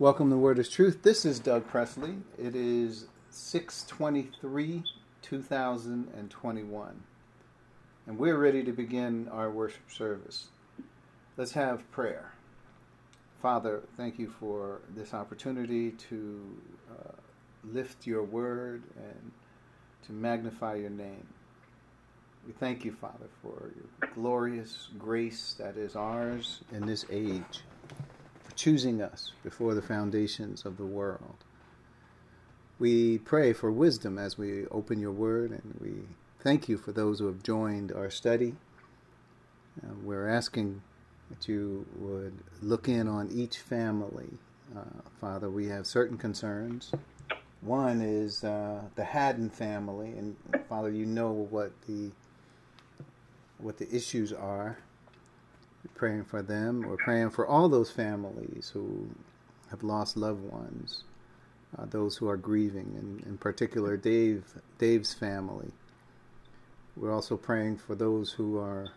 Welcome to Word is Truth. This is Doug Presley. It is 623, 2021. And we're ready to begin our worship service. Let's have prayer. Father, thank you for this opportunity to uh, lift your word and to magnify your name. We thank you, Father, for your glorious grace that is ours in this age choosing us before the foundations of the world. We pray for wisdom as we open your word, and we thank you for those who have joined our study. Uh, we're asking that you would look in on each family. Uh, Father, we have certain concerns. One is uh, the Haddon family, and Father, you know what the what the issues are praying for them. We're praying for all those families who have lost loved ones, uh, those who are grieving, and in particular, Dave, Dave's family. We're also praying for those who are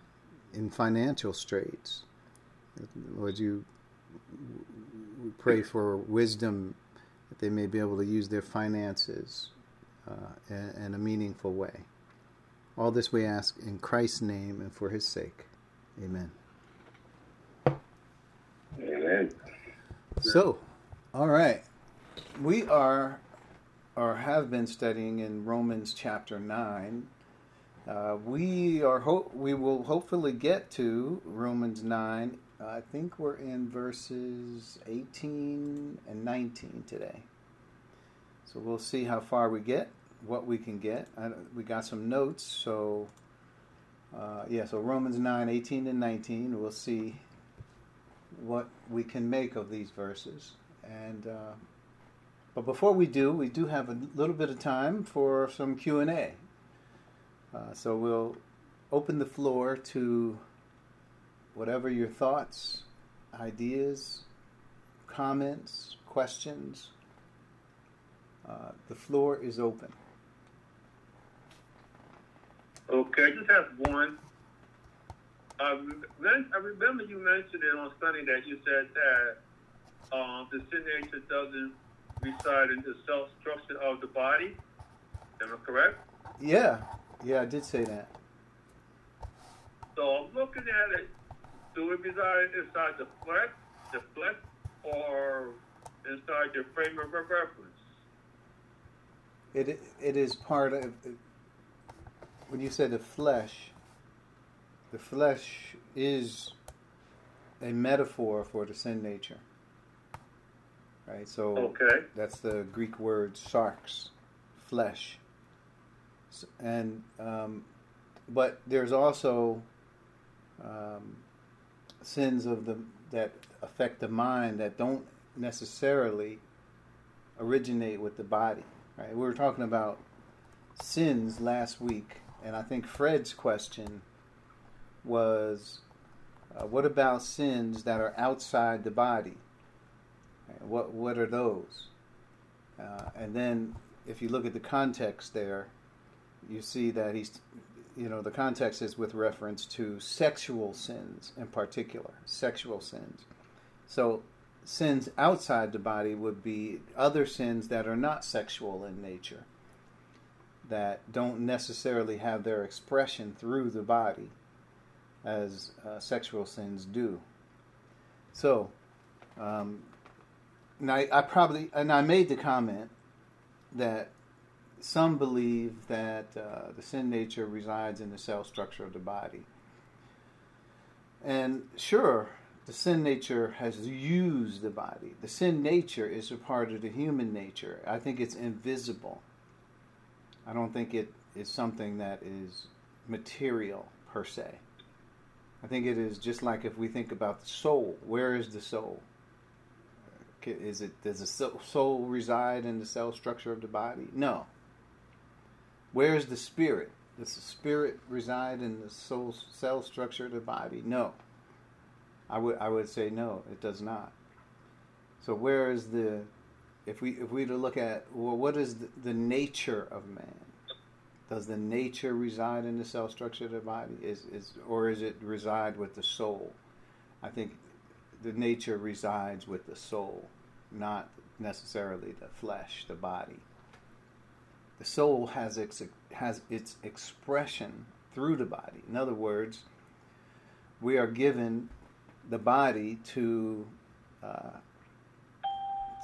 in financial straits. Lord, you we pray for wisdom that they may be able to use their finances uh, in, a meaningful way. All this we ask in Christ's name and for his sake. Amen. So, all right. We are or have been studying in Romans chapter 9. Uh, we are ho- we will hopefully get to Romans 9. Uh, I think we're in verses 18 and 19 today. So we'll see how far we get, what we can get. We got some notes, so uh, yeah, so Romans 9, 18 and 19. We'll see what we can make of these verses. And uh, but before we do, we do have a little bit of time for some Q and A. Uh, so we'll open the floor to whatever your thoughts, ideas, comments, questions. Uh, the floor is open. Okay, I just have one. Uh, I remember you mentioned it on Sunday that you said that um, the sin nature doesn't reside in the cell structure of the body. Am I correct? Yeah, yeah, I did say that. So I'm looking at it. Do it reside inside the flesh, the flesh, or inside your frame of reference? It it is part of. When you say the flesh, the flesh is a metaphor for the sin nature. Right? So okay. that's the Greek word sarx, flesh. And um, but there's also um, sins of the that affect the mind that don't necessarily originate with the body. Right? We were talking about sins last week, and I think Fred's question was uh, what about sins that are outside the body? What what are those? Uh, and then if you look at the context there, you see that he's you know the context is with reference to sexual sins in particular, sexual sins. So sins outside the body would be other sins that are not sexual in nature, that don't necessarily have their expression through the body as uh, sexual sins do. So, um, and I, I probably and I made the comment that some believe that uh, the sin nature resides in the cell structure of the body. And sure, the sin nature has used the body. The sin nature is a part of the human nature. I think it's invisible. I don't think it is something that is material per se. I think it is just like if we think about the soul. Where is the soul? Is it does the soul reside in the cell structure of the body? No. Where is the spirit? Does the spirit reside in the soul cell structure of the body? No. I would I would say no, it does not. So where is the if we if we to look at well what is the, the nature of man? Does the nature reside in the cell structure of the body? Is, is or is it reside with the soul? I think the nature resides with the soul, not necessarily the flesh, the body. The soul has its, has its expression through the body. In other words, we are given the body to uh,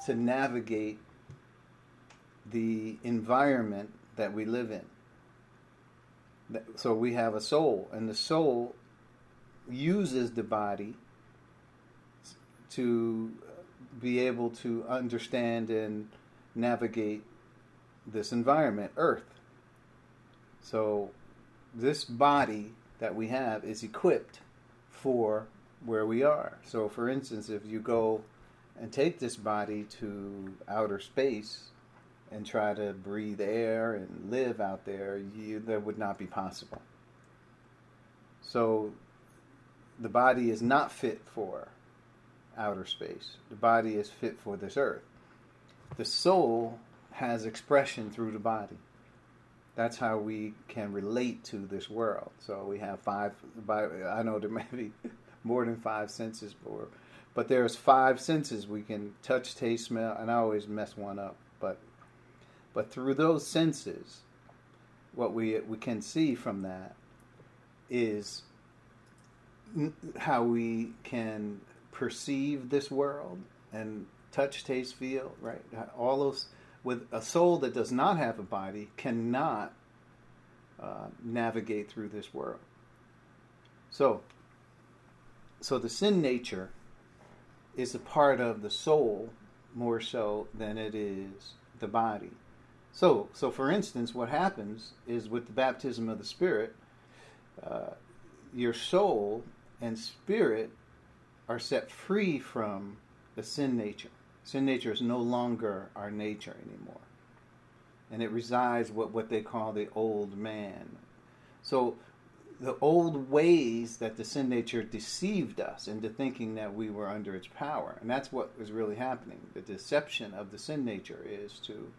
to navigate the environment that we live in. So we have a soul, and the soul uses the body to be able to understand and navigate this environment, Earth. So, this body that we have is equipped for where we are. So, for instance, if you go and take this body to outer space and try to breathe air and live out there, you, that would not be possible. So, the body is not fit for outer space. The body is fit for this earth. The soul has expression through the body. That's how we can relate to this world. So we have five. I know there may be more than five senses, for, but there's five senses we can touch, taste, smell, and I always mess one up. But but through those senses, what we we can see from that is how we can perceive this world and touch, taste, feel, right? All those with a soul that does not have a body cannot uh, navigate through this world. So, so the sin nature is a part of the soul more so than it is the body. So, so for instance, what happens is with the baptism of the Spirit, uh, your soul and spirit are set free from the sin nature. Sin nature is no longer our nature anymore. And it resides what, what they call the old man. So the old ways that the sin nature deceived us into thinking that we were under its power. And that's what is really happening. The deception of the sin nature is to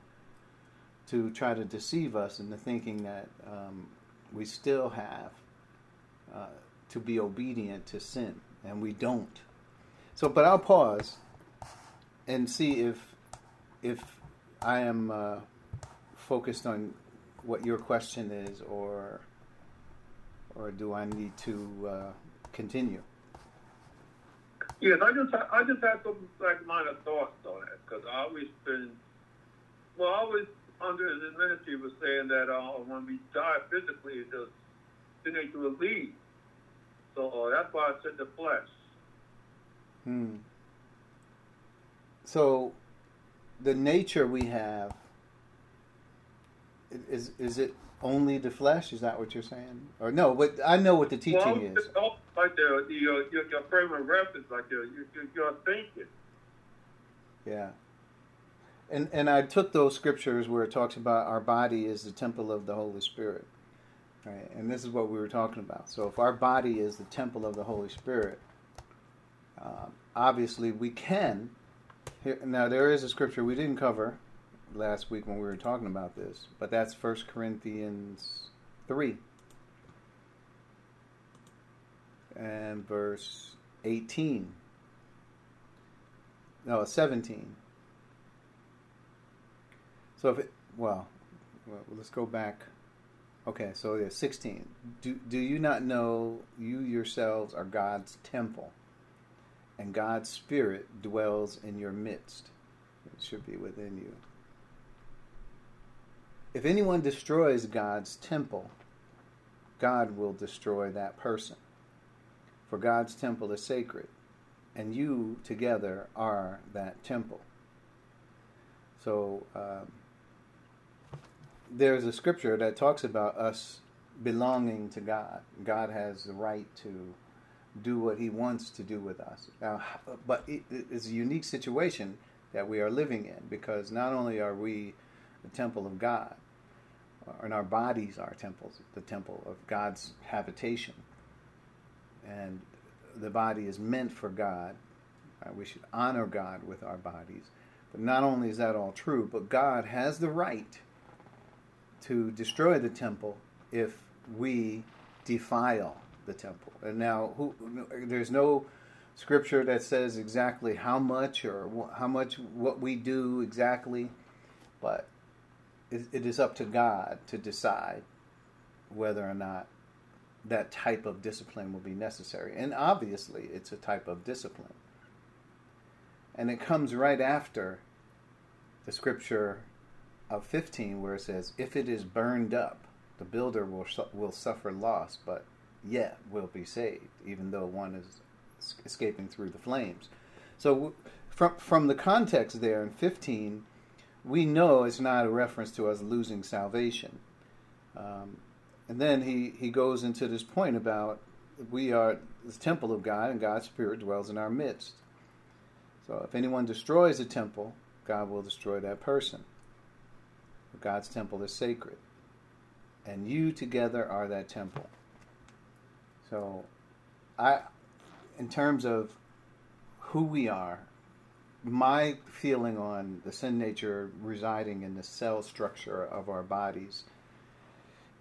to try to deceive us into thinking that um, we still have uh, to be obedient to sin, and we don't. So, but I'll pause and see if if I am uh, focused on what your question is, or or do I need to uh, continue? Yes, I just I just had some like minor thoughts on it because I always been well, I always under the ministry was saying that uh, when we die physically, the nature will leave. So that's why I said the flesh. Hmm. So, the nature we have is is it only the flesh? Is that what you're saying? Or no? But I know what the teaching well, is. Like the, the your, your frame of reference, like your your, your thinking. Yeah. And and I took those scriptures where it talks about our body is the temple of the Holy Spirit. Right? And this is what we were talking about. So if our body is the temple of the Holy Spirit, uh, obviously we can. Here, now there is a scripture we didn't cover last week when we were talking about this, but that's 1 Corinthians 3 and verse 18. No, 17. So if it, well, well let's go back Okay, so yeah, 16. Do, do you not know you yourselves are God's temple, and God's Spirit dwells in your midst? It should be within you. If anyone destroys God's temple, God will destroy that person. For God's temple is sacred, and you together are that temple. So, um, there's a scripture that talks about us belonging to God. God has the right to do what He wants to do with us. Now, but it's a unique situation that we are living in because not only are we the temple of God, and our bodies are temples, the temple of God's habitation, and the body is meant for God. Uh, we should honor God with our bodies. But not only is that all true, but God has the right to destroy the temple if we defile the temple. And now, who, there's no scripture that says exactly how much or how much what we do exactly, but it, it is up to God to decide whether or not that type of discipline will be necessary. And obviously, it's a type of discipline. And it comes right after the scripture of 15 where it says, If it is burned up, the builder will, will suffer loss, but yet will be saved, even though one is escaping through the flames. So, from, from the context there in 15, we know it's not a reference to us losing salvation. Um, and then he, he goes into this point about we are the temple of God and God's Spirit dwells in our midst. So if anyone destroys the temple, God will destroy that person. God's temple is sacred. And you together are that temple. So I in terms of who we are, my feeling on the sin nature residing in the cell structure of our bodies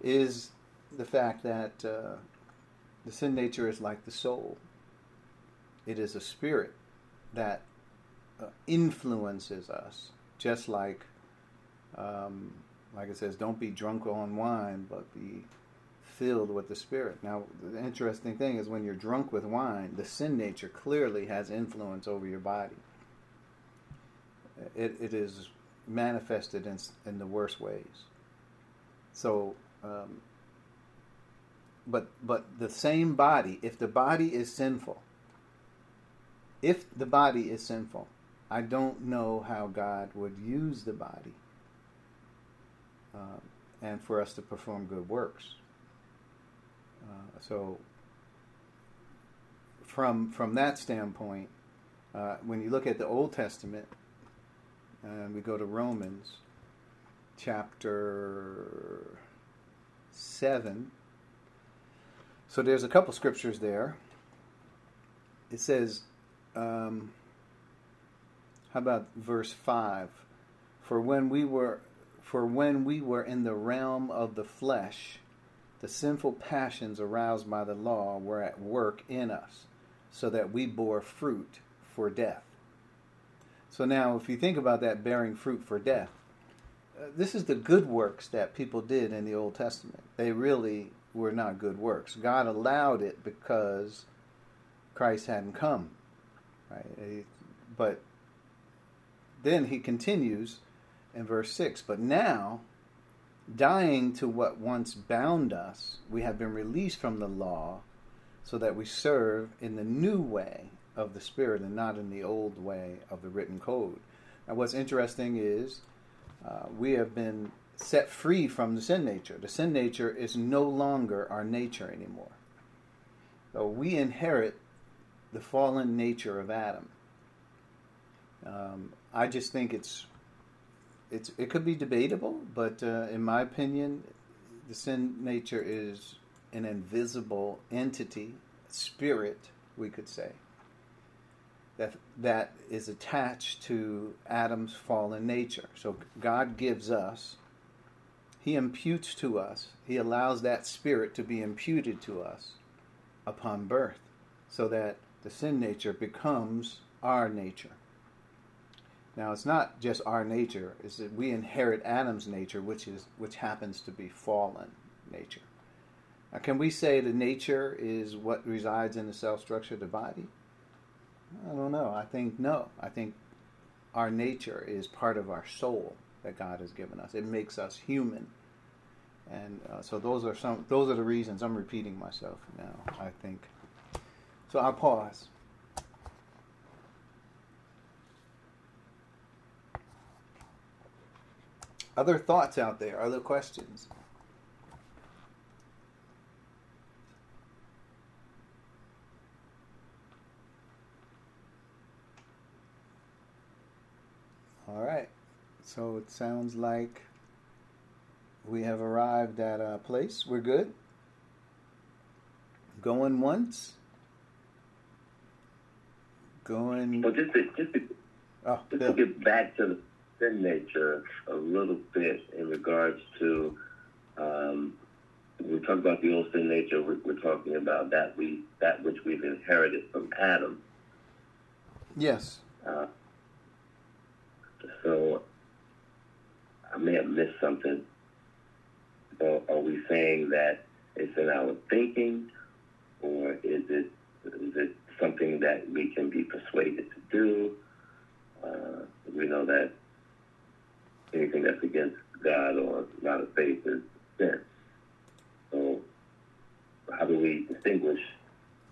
is the fact that uh, the sin nature is like the soul. It is a spirit that uh, influences us, just like, um, like it says, don't be drunk on wine, but be filled with the Spirit. Now, the interesting thing is when you're drunk with wine, the sin nature clearly has influence over your body. It, it is manifested in, in the worst ways. So, um, but but the same body, if the body is sinful, if the body is sinful, I don't know how God would use the body uh, and for us to perform good works. Uh, so, from from that standpoint, uh, when you look at the Old Testament, and we go to Romans chapter seven so there's a couple scriptures there. It says, um, how about verse five? For when we were, for when we were in the realm of the flesh, the sinful passions aroused by the law were at work in us, so that we bore fruit for death. So now, if you think about that bearing fruit for death, uh, this is the good works that people did in the Old Testament. They really were not good works. God allowed it because Christ hadn't come. Right? But then he continues in verse 6 But now, dying to what once bound us, we have been released from the law so that we serve in the new way of the Spirit and not in the old way of the written code. Now, what's interesting is uh, we have been set free from the sin nature. The sin nature is no longer our nature anymore. So we inherit the fallen nature of Adam. Um, I just think it's it's it could be debatable, but uh, in my opinion, the sin nature is an invisible entity, spirit, we could say, that that is attached to Adam's fallen nature. So God gives us he imputes to us, He allows that spirit to be imputed to us upon birth, so that the sin nature becomes our nature. Now it's not just our nature, it's that we inherit Adam's nature, which is which happens to be fallen nature. Now can we say the nature is what resides in the cell structure of the body? I don't know. I think no. I think our nature is part of our soul that God has given us. It makes us human. And uh, so those are some those are the reasons I'm repeating myself now, I think. So I'll pause. Other thoughts out there, other questions? All right. So it sounds like we have arrived at a place. We're good. Going once. Going. Well, just to, just to, oh, just to get back to the sin nature a little bit in regards to, um, we talk about the old sin nature. We're, we're talking about that we that which we've inherited from Adam. Yes. Uh, so I may have missed something. So are we saying that it's in our thinking, or is it is it something that we can be persuaded to do? Uh, we know that anything that's against God or not of faith is sin. So how do we distinguish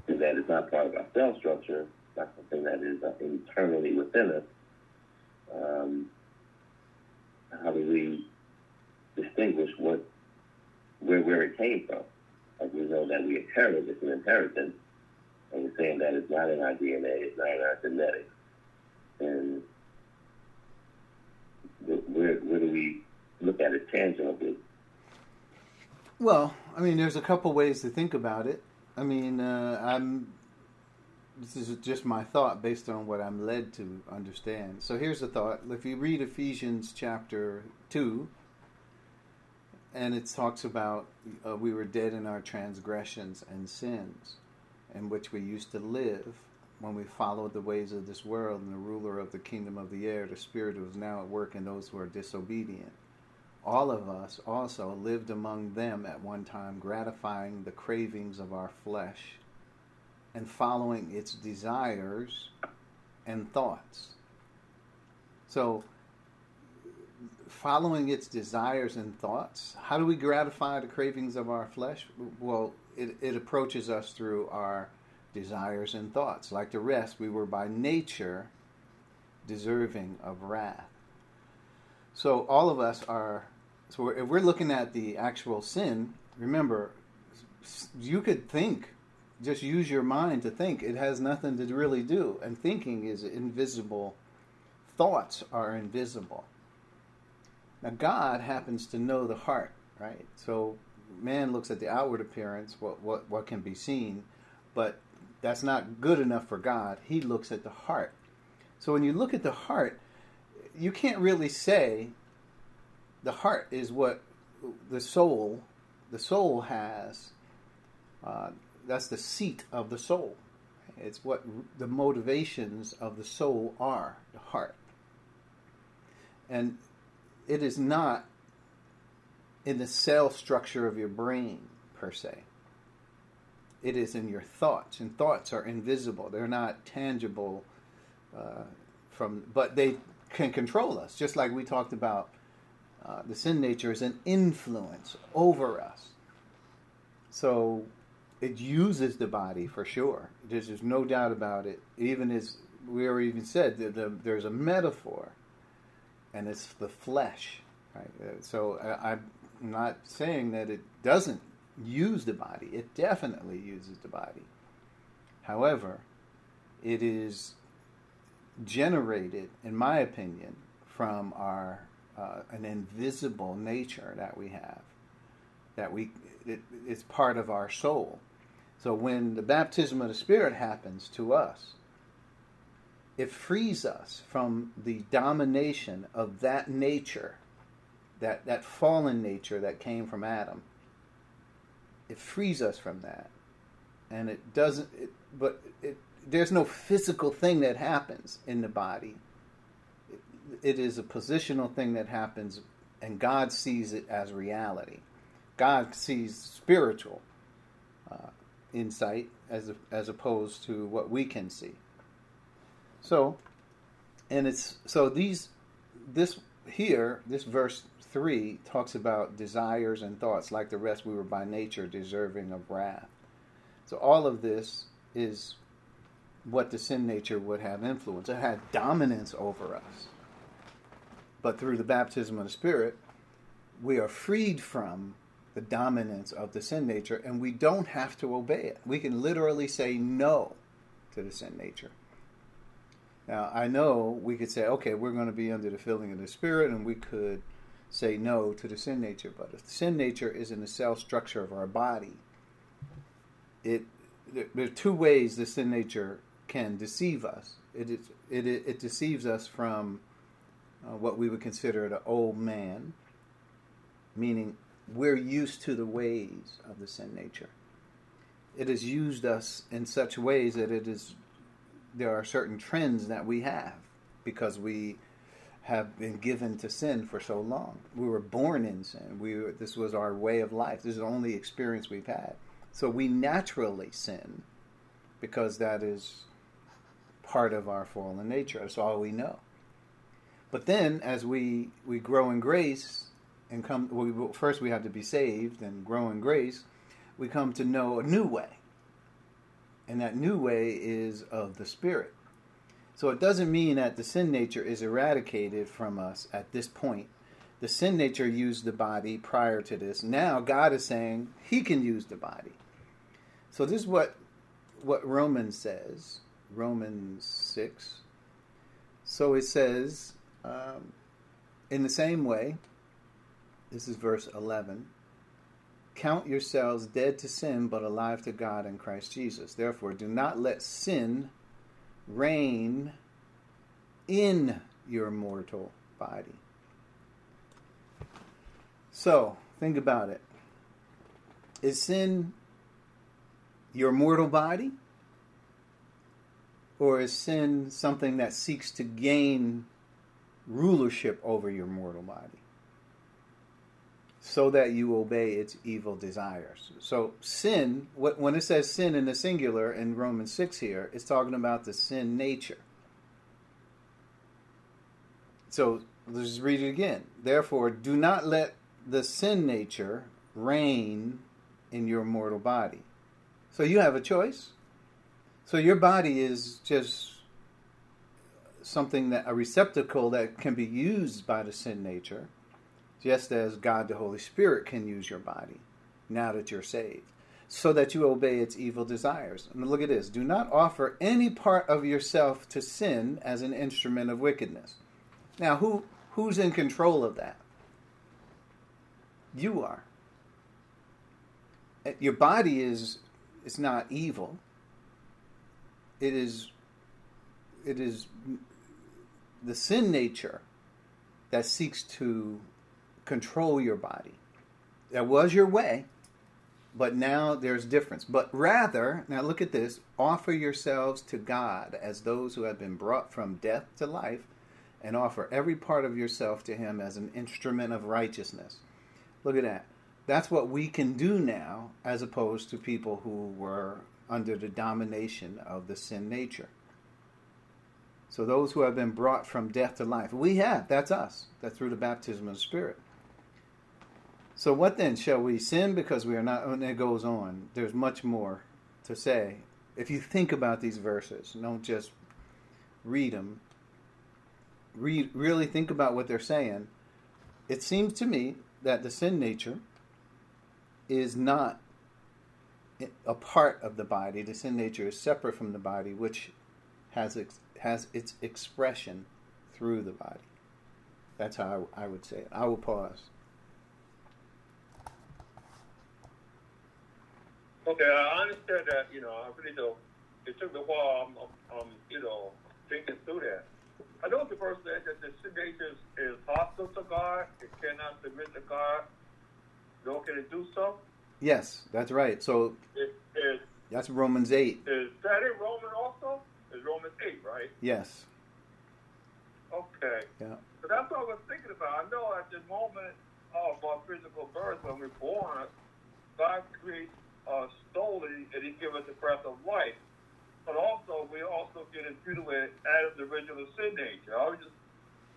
that it's not part of our cell structure, not something that is uh, internally within us? Um, how do we distinguish what where where it came from? Like we know that we inherit it's an inheritance, and we're saying that it's not in our DNA, it's not in our genetics. And where where do we look at it tangibly? Well, I mean, there's a couple ways to think about it. I mean, uh, I'm. This is just my thought based on what I'm led to understand. So here's the thought: if you read Ephesians chapter two, and it talks about uh, we were dead in our transgressions and sins, in which we used to live when we followed the ways of this world and the ruler of the kingdom of the air, the spirit is now at work in those who are disobedient all of us also lived among them at one time, gratifying the cravings of our flesh and following its desires and thoughts. So, following its desires and thoughts, how do we gratify the cravings of our flesh? Well, it, it approaches us through our desires and thoughts. Like the rest, we were by nature deserving of wrath. So all of us are so if we're looking at the actual sin, remember, you could think, just use your mind to think. It has nothing to really do. And thinking is invisible. Thoughts are invisible. Now, God happens to know the heart, right? So man looks at the outward appearance, what, what, what can be seen, but that's not good enough for God. He looks at the heart. So when you look at the heart, you can't really say the heart is what the soul, the soul has. Uh, that's the seat of the soul. It's what the motivations of the soul are, the heart. And it is not in the cell structure of your brain, per se. It is in your thoughts, and thoughts are invisible. They're not tangible uh, from, but they can control us, just like we talked about uh, the sin nature is an influence over us. So it uses the body for sure. There's, there's no doubt about it. Even as we already even said, the, the, there's a metaphor, and it's the flesh. Right? Uh, so I, I'm not saying that it doesn't use the body. It definitely uses the body. However, it is generated, in my opinion, from our uh, an invisible nature that we have, that we it, it's part of our soul. So when the baptism of the Spirit happens to us, it frees us from the domination of that nature, that, that fallen nature that came from Adam. It frees us from that. And it doesn't, it, but it, there's no physical thing that happens in the body it is a positional thing that happens, and God sees it as reality. God sees spiritual uh, insight as as opposed to what we can see. So, and it's so these this here this verse three talks about desires and thoughts like the rest we were by nature deserving of wrath. So all of this is what the sin nature would have influence. It had dominance over us. But through the baptism of the Spirit, we are freed from the dominance of the sin nature and we don't have to obey it. We can literally say no to the sin nature. Now, I know we could say, okay, we're going to be under the filling of the Spirit and we could say no to the sin nature, but if the sin nature is in the cell structure of our body, it there are two ways the sin nature can deceive us. It, is, it, it deceives us from uh, what we would consider the old man, meaning we're used to the ways of the sin nature. It has used us in such ways that it is there are certain trends that we have because we have been given to sin for so long. We were born in sin. We were, this was our way of life. This is the only experience we've had. So we naturally sin because that is part of our fallen nature. That's all we know. But then, as we we grow in grace and come, we, first we have to be saved and grow in grace. We come to know a new way, and that new way is of the Spirit. So it doesn't mean that the sin nature is eradicated from us at this point. The sin nature used the body prior to this. Now God is saying He can use the body. So this is what what Romans says. Romans six. So it says, um, in the same way. This is verse eleven. Count yourselves dead to sin, but alive to God in Christ Jesus. Therefore, do not let sin reign in your mortal body. So, think about it. Is sin your mortal body? Or is sin something that seeks to gain rulership over your mortal body? So that you obey its evil desires. So, sin, when it says sin in the singular in Romans 6 here, it's talking about the sin nature. So, let's read it again. Therefore, do not let the sin nature reign in your mortal body. So, you have a choice. So, your body is just something that a receptacle that can be used by the sin nature just as God the Holy Spirit can use your body now that you're saved, so that you obey its evil desires. And look at this do not offer any part of yourself to sin as an instrument of wickedness. Now, who, who's in control of that? You are. Uh, your body is it's not evil. It is it is the sin nature that seeks to control your body. That was your way, but now there's difference. But rather, now look at this offer yourselves to God as those who have been brought from death to life, and offer every part of yourself to Him as an instrument of righteousness. Look at that. That's what we can do now, as opposed to people who were under the domination of the sin nature. So, those who have been brought from death to life, we have. That's us. That's through the baptism of the Spirit. So what then? Shall we sin because we are not? And it goes on. There's much more to say. If you think about these verses, don't just read them. Read, really think about what they're saying. It seems to me that the sin nature is not a part of the body. The sin nature is separate from the body, which has has its expression through the body. That's how I, I would say it. I will pause. Okay, I understand that. You know, I really don't. It took me a while. I'm, I'm, you know, thinking through that. I know the verse says that the sin nature is hostile to God. It cannot submit to God. Nor can it do so. Yes, that's right. So it, it, that's Romans eight. Is that in Romans also? Is Romans eight right? Yes. Okay. Yeah. So that's what I was thinking about. I know at the moment of our physical birth, when we're born, God creates uh, solely and he give us the breath of life. But also, we also get imputed with Adam's original sin nature. I was just,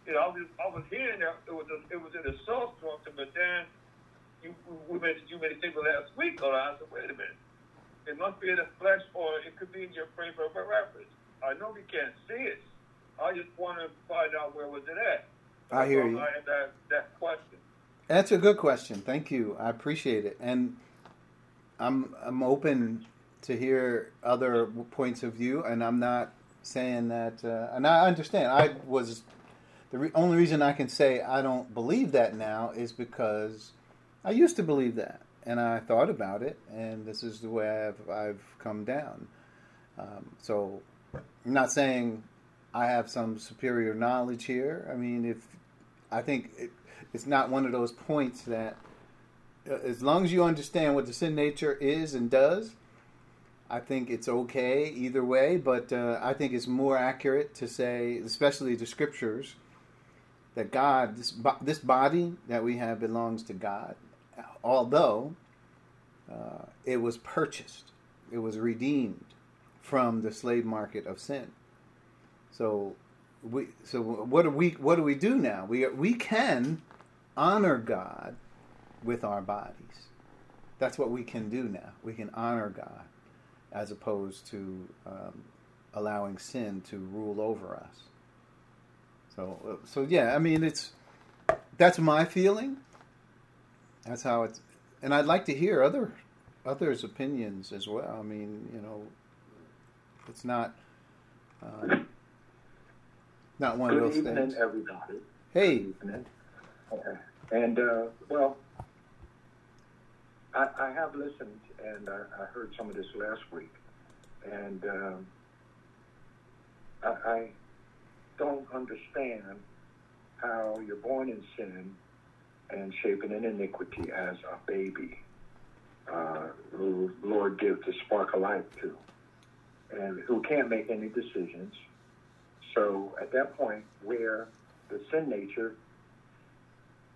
you know, I was, I was hearing that it was a, it was in the cell structure, but then you, we mentioned you made a statement last week, and I said, wait a minute, it must be in the flesh, or it could be in your frame of reference. I know we can't see it. I just want to find out where was it at. I hear you. I that, that question. That's a good question. Thank you. I appreciate it. And I'm I'm open to hear other points of view, and I'm not saying that. Uh, and I understand. I was the re- only reason I can say I don't believe that now is because I used to believe that, and I thought about it, and this is the way I've I've come down. Um, so I'm not saying I have some superior knowledge here. I mean, if I think it, it's not one of those points that as long as you understand what the sin nature is and does, I think it's okay either way, but uh, I think it's more accurate to say, especially the scriptures, that God, this, this body that we have belongs to God, although uh, it was purchased, it was redeemed from the slave market of sin. So we, so what do we, what do we do now? We we can honor God with our bodies. That's what we can do now. We can honor God as opposed to um, allowing sin to rule over us. So, so yeah, I mean, it's that's my feeling. That's how it's, and I'd like to hear other others' opinions as well. I mean, you know, it's not uh, not one Good of those evening, things. everybody. Hey. And uh, well, I, I have listened and I, I heard some of this last week, and um, I, I don't understand how you're born in sin and shaping in iniquity as a baby, uh, who Lord gives the spark of life to, and who can't make any decisions. So at that point, where the sin nature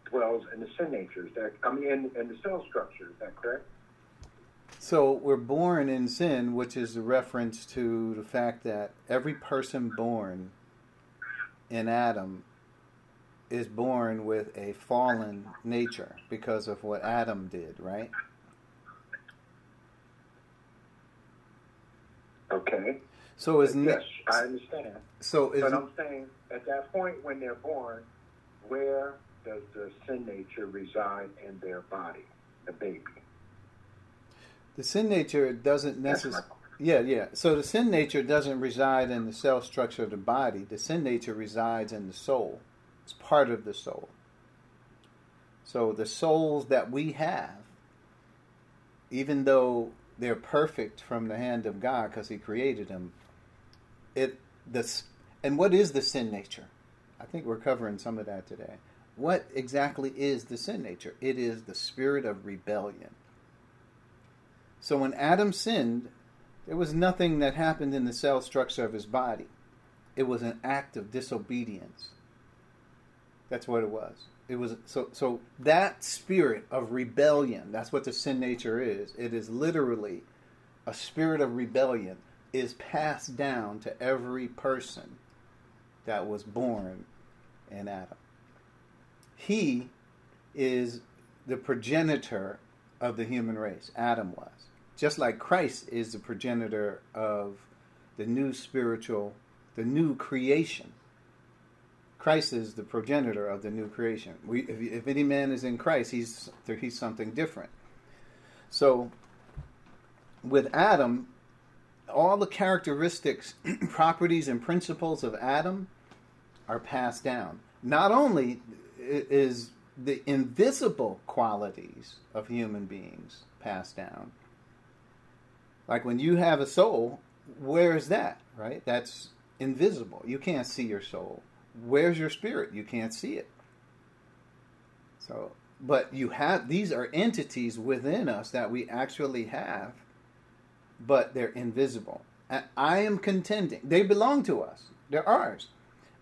dwells in the sin nature, that I mean, in, in the cell structure, is that correct? So we're born in sin, which is a reference to the fact that every person born in Adam is born with a fallen nature because of what Adam did, right? Okay. So is yes, I understand. So is but I'm saying at that point when they're born, where does the sin nature reside in their body, the baby? the sin nature doesn't necessarily. Yeah, yeah. So the sin nature doesn't reside in the cell structure of the body. The sin nature resides in the soul. It's part of the soul. So the souls that we have, even though they're perfect from the hand of God because He created them, it this and what is the sin nature? I think we're covering some of that today. What exactly is the sin nature? It is the spirit of rebellion. So when Adam sinned, there was nothing that happened in the cell structure of his body. It was an act of disobedience. That's what it was. It was so so that spirit of rebellion, that's what the sin nature is. It is literally a spirit of rebellion is passed down to every person that was born in Adam. He is the progenitor of the human race. Adam was just like Christ is the progenitor of the new spiritual, the new creation. Christ is the progenitor of the new creation. We, if, if, any man is in Christ, he's he's something different. So, with Adam, all the characteristics, properties, and principles of Adam are passed down. Not only is the invisible qualities of human beings passed down, like when you have a soul, where is that? Right? That's invisible. You can't see your soul. Where's your spirit? You can't see it. So, but you have these are entities within us that we actually have, but they're invisible. And I am contending they belong to us. They're ours.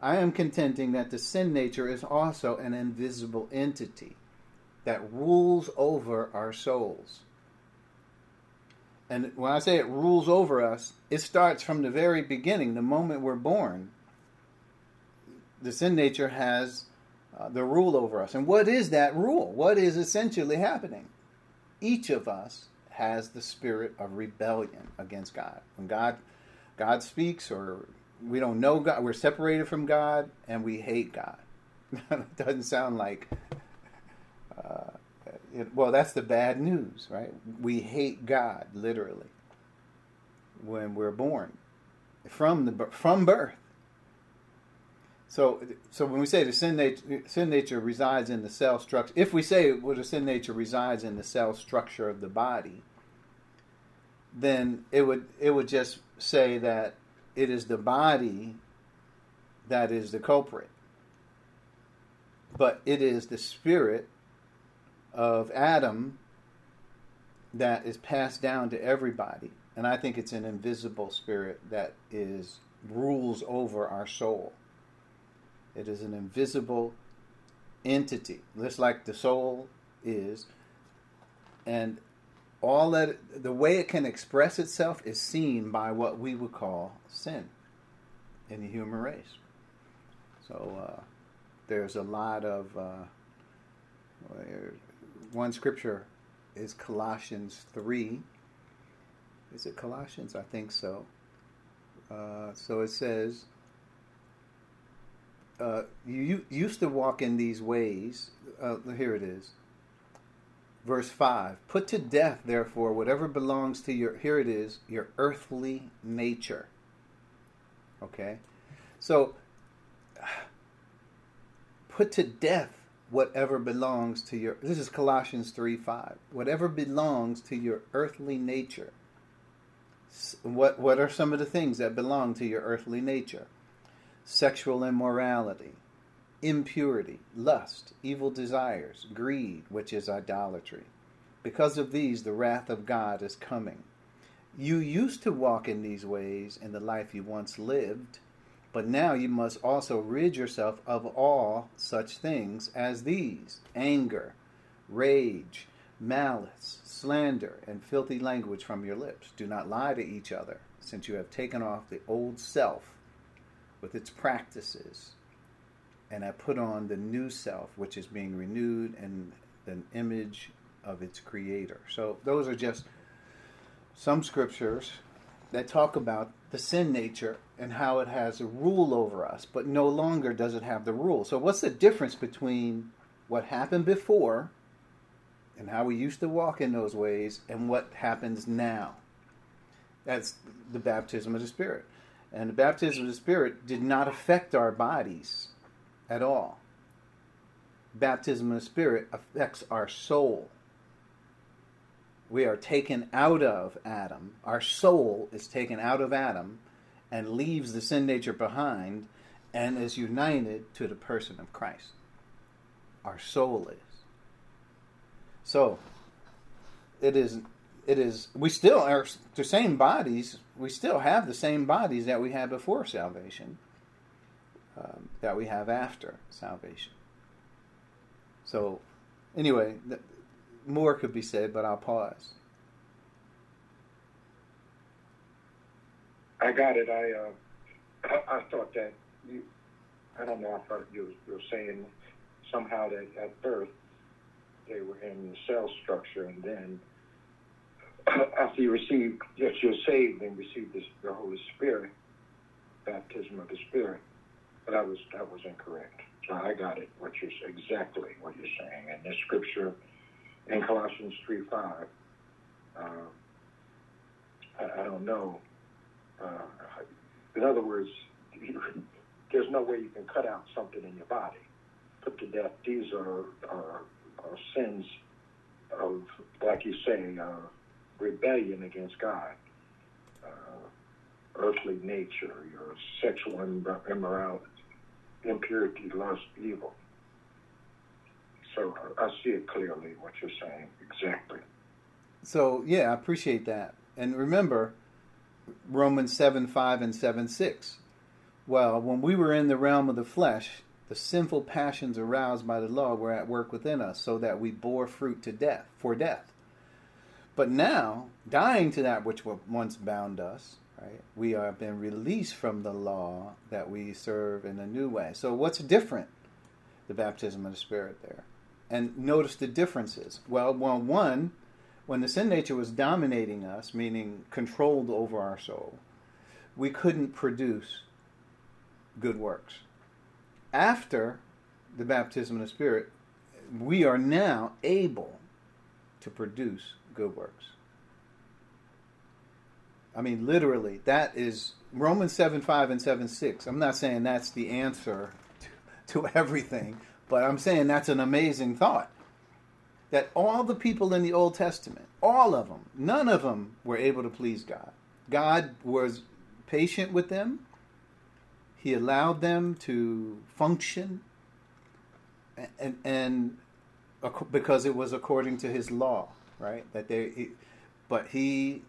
I am contending that the sin nature is also an invisible entity that rules over our souls. And when I say it rules over us, it starts from the very beginning, the moment we're born. The sin nature has uh, the rule over us. And what is that rule? What is essentially happening? Each of us has the spirit of rebellion against God. When God God speaks or we don't know God, we're separated from God and we hate God. it doesn't sound like uh, it, well, that's the bad news, right? We hate God literally when we're born from the from birth. So, so when we say the sin nature, sin nature resides in the cell structure, if we say well, the sin nature resides in the cell structure of the body, then it would it would just say that it is the body that is the culprit, but it is the spirit of Adam that is passed down to everybody. And I think it's an invisible spirit that is rules over our soul. It is an invisible entity, just like the soul is. And all that the way it can express itself is seen by what we would call sin in the human race. So uh, there's a lot of uh, one scripture is Colossians three. Is it Colossians? I think so. Uh, so it says, uh, you, used to walk in these ways. Uh, here it is. Verse 5 Put to death, therefore, whatever belongs to your, here it is, your earthly nature. Okay? So, put to death whatever belongs to your, this is Colossians 3 5. Whatever belongs to your earthly nature. What, what are some of the things that belong to your earthly nature? Sexual immorality, impurity, lust, evil desires, greed, which is idolatry. Because of these, the wrath of God is coming. You used to walk in these ways in the life you once lived, but now you must also rid yourself of all such things as these anger, rage, malice, slander, and filthy language from your lips. Do not lie to each other, since you have taken off the old self with its practices and I put on the new self, which is being renewed in the image of its creator. So, those are just some scriptures that talk about the sin nature and how it has a rule over us, but no longer does it have the rule. So, what's the difference between what happened before and how we used to walk in those ways and what happens now. That's the baptism of the Spirit. And the baptism of the Spirit did not affect our bodies at all. Baptism of the Spirit affects our soul. We are taken out of Adam. Our soul is taken out of Adam and leaves the sin nature behind and is united to the person of Christ. Our soul is. So it is it is we still are the same bodies. We still have the same bodies that we had before salvation, um, that we have after salvation. So, anyway, th- more could be said, but I'll pause. I got it. I uh, I, thought that you. I don't know. I thought you were saying somehow that at birth they were in the cell structure, and then after you receive, yes, you're saved and receive the Holy Spirit, baptism of the Spirit. That was that was incorrect. So I got it. What you're exactly what you're saying, and this scripture in Colossians three five. Uh, I, I, don't know. Uh, in other words, you, there's no way you can cut out something in your body. Put to death. These are, are uh, sins of, like you say, uh, rebellion against God, uh, earthly nature, your sexual immorality, impurity, lust, evil. So I see it clearly what you're saying exactly. So yeah, I appreciate that. And remember Romans 7 5 and 7 6. Well, when we were in the realm of the flesh, the sinful passions aroused by the law were at work within us, so that we bore fruit to death for death. But now, dying to that which once bound us, right? We have been released from the law that we serve in a new way. So what's different? The baptism of the Spirit there. And notice the differences. Well, well, one, when the sin nature was dominating us, meaning controlled over our soul, we couldn't produce good works after the baptism of the Spirit, we are now able to produce good works. I mean, literally, that is Romans 7 5 and 7 6. I'm not saying that's the answer to, to everything, but I'm saying that's an amazing thought. That all the people in the Old Testament, all of them, none of them were able to please God. God was patient with them, he allowed them to function, and, and because it was according to His law, right? That they, but He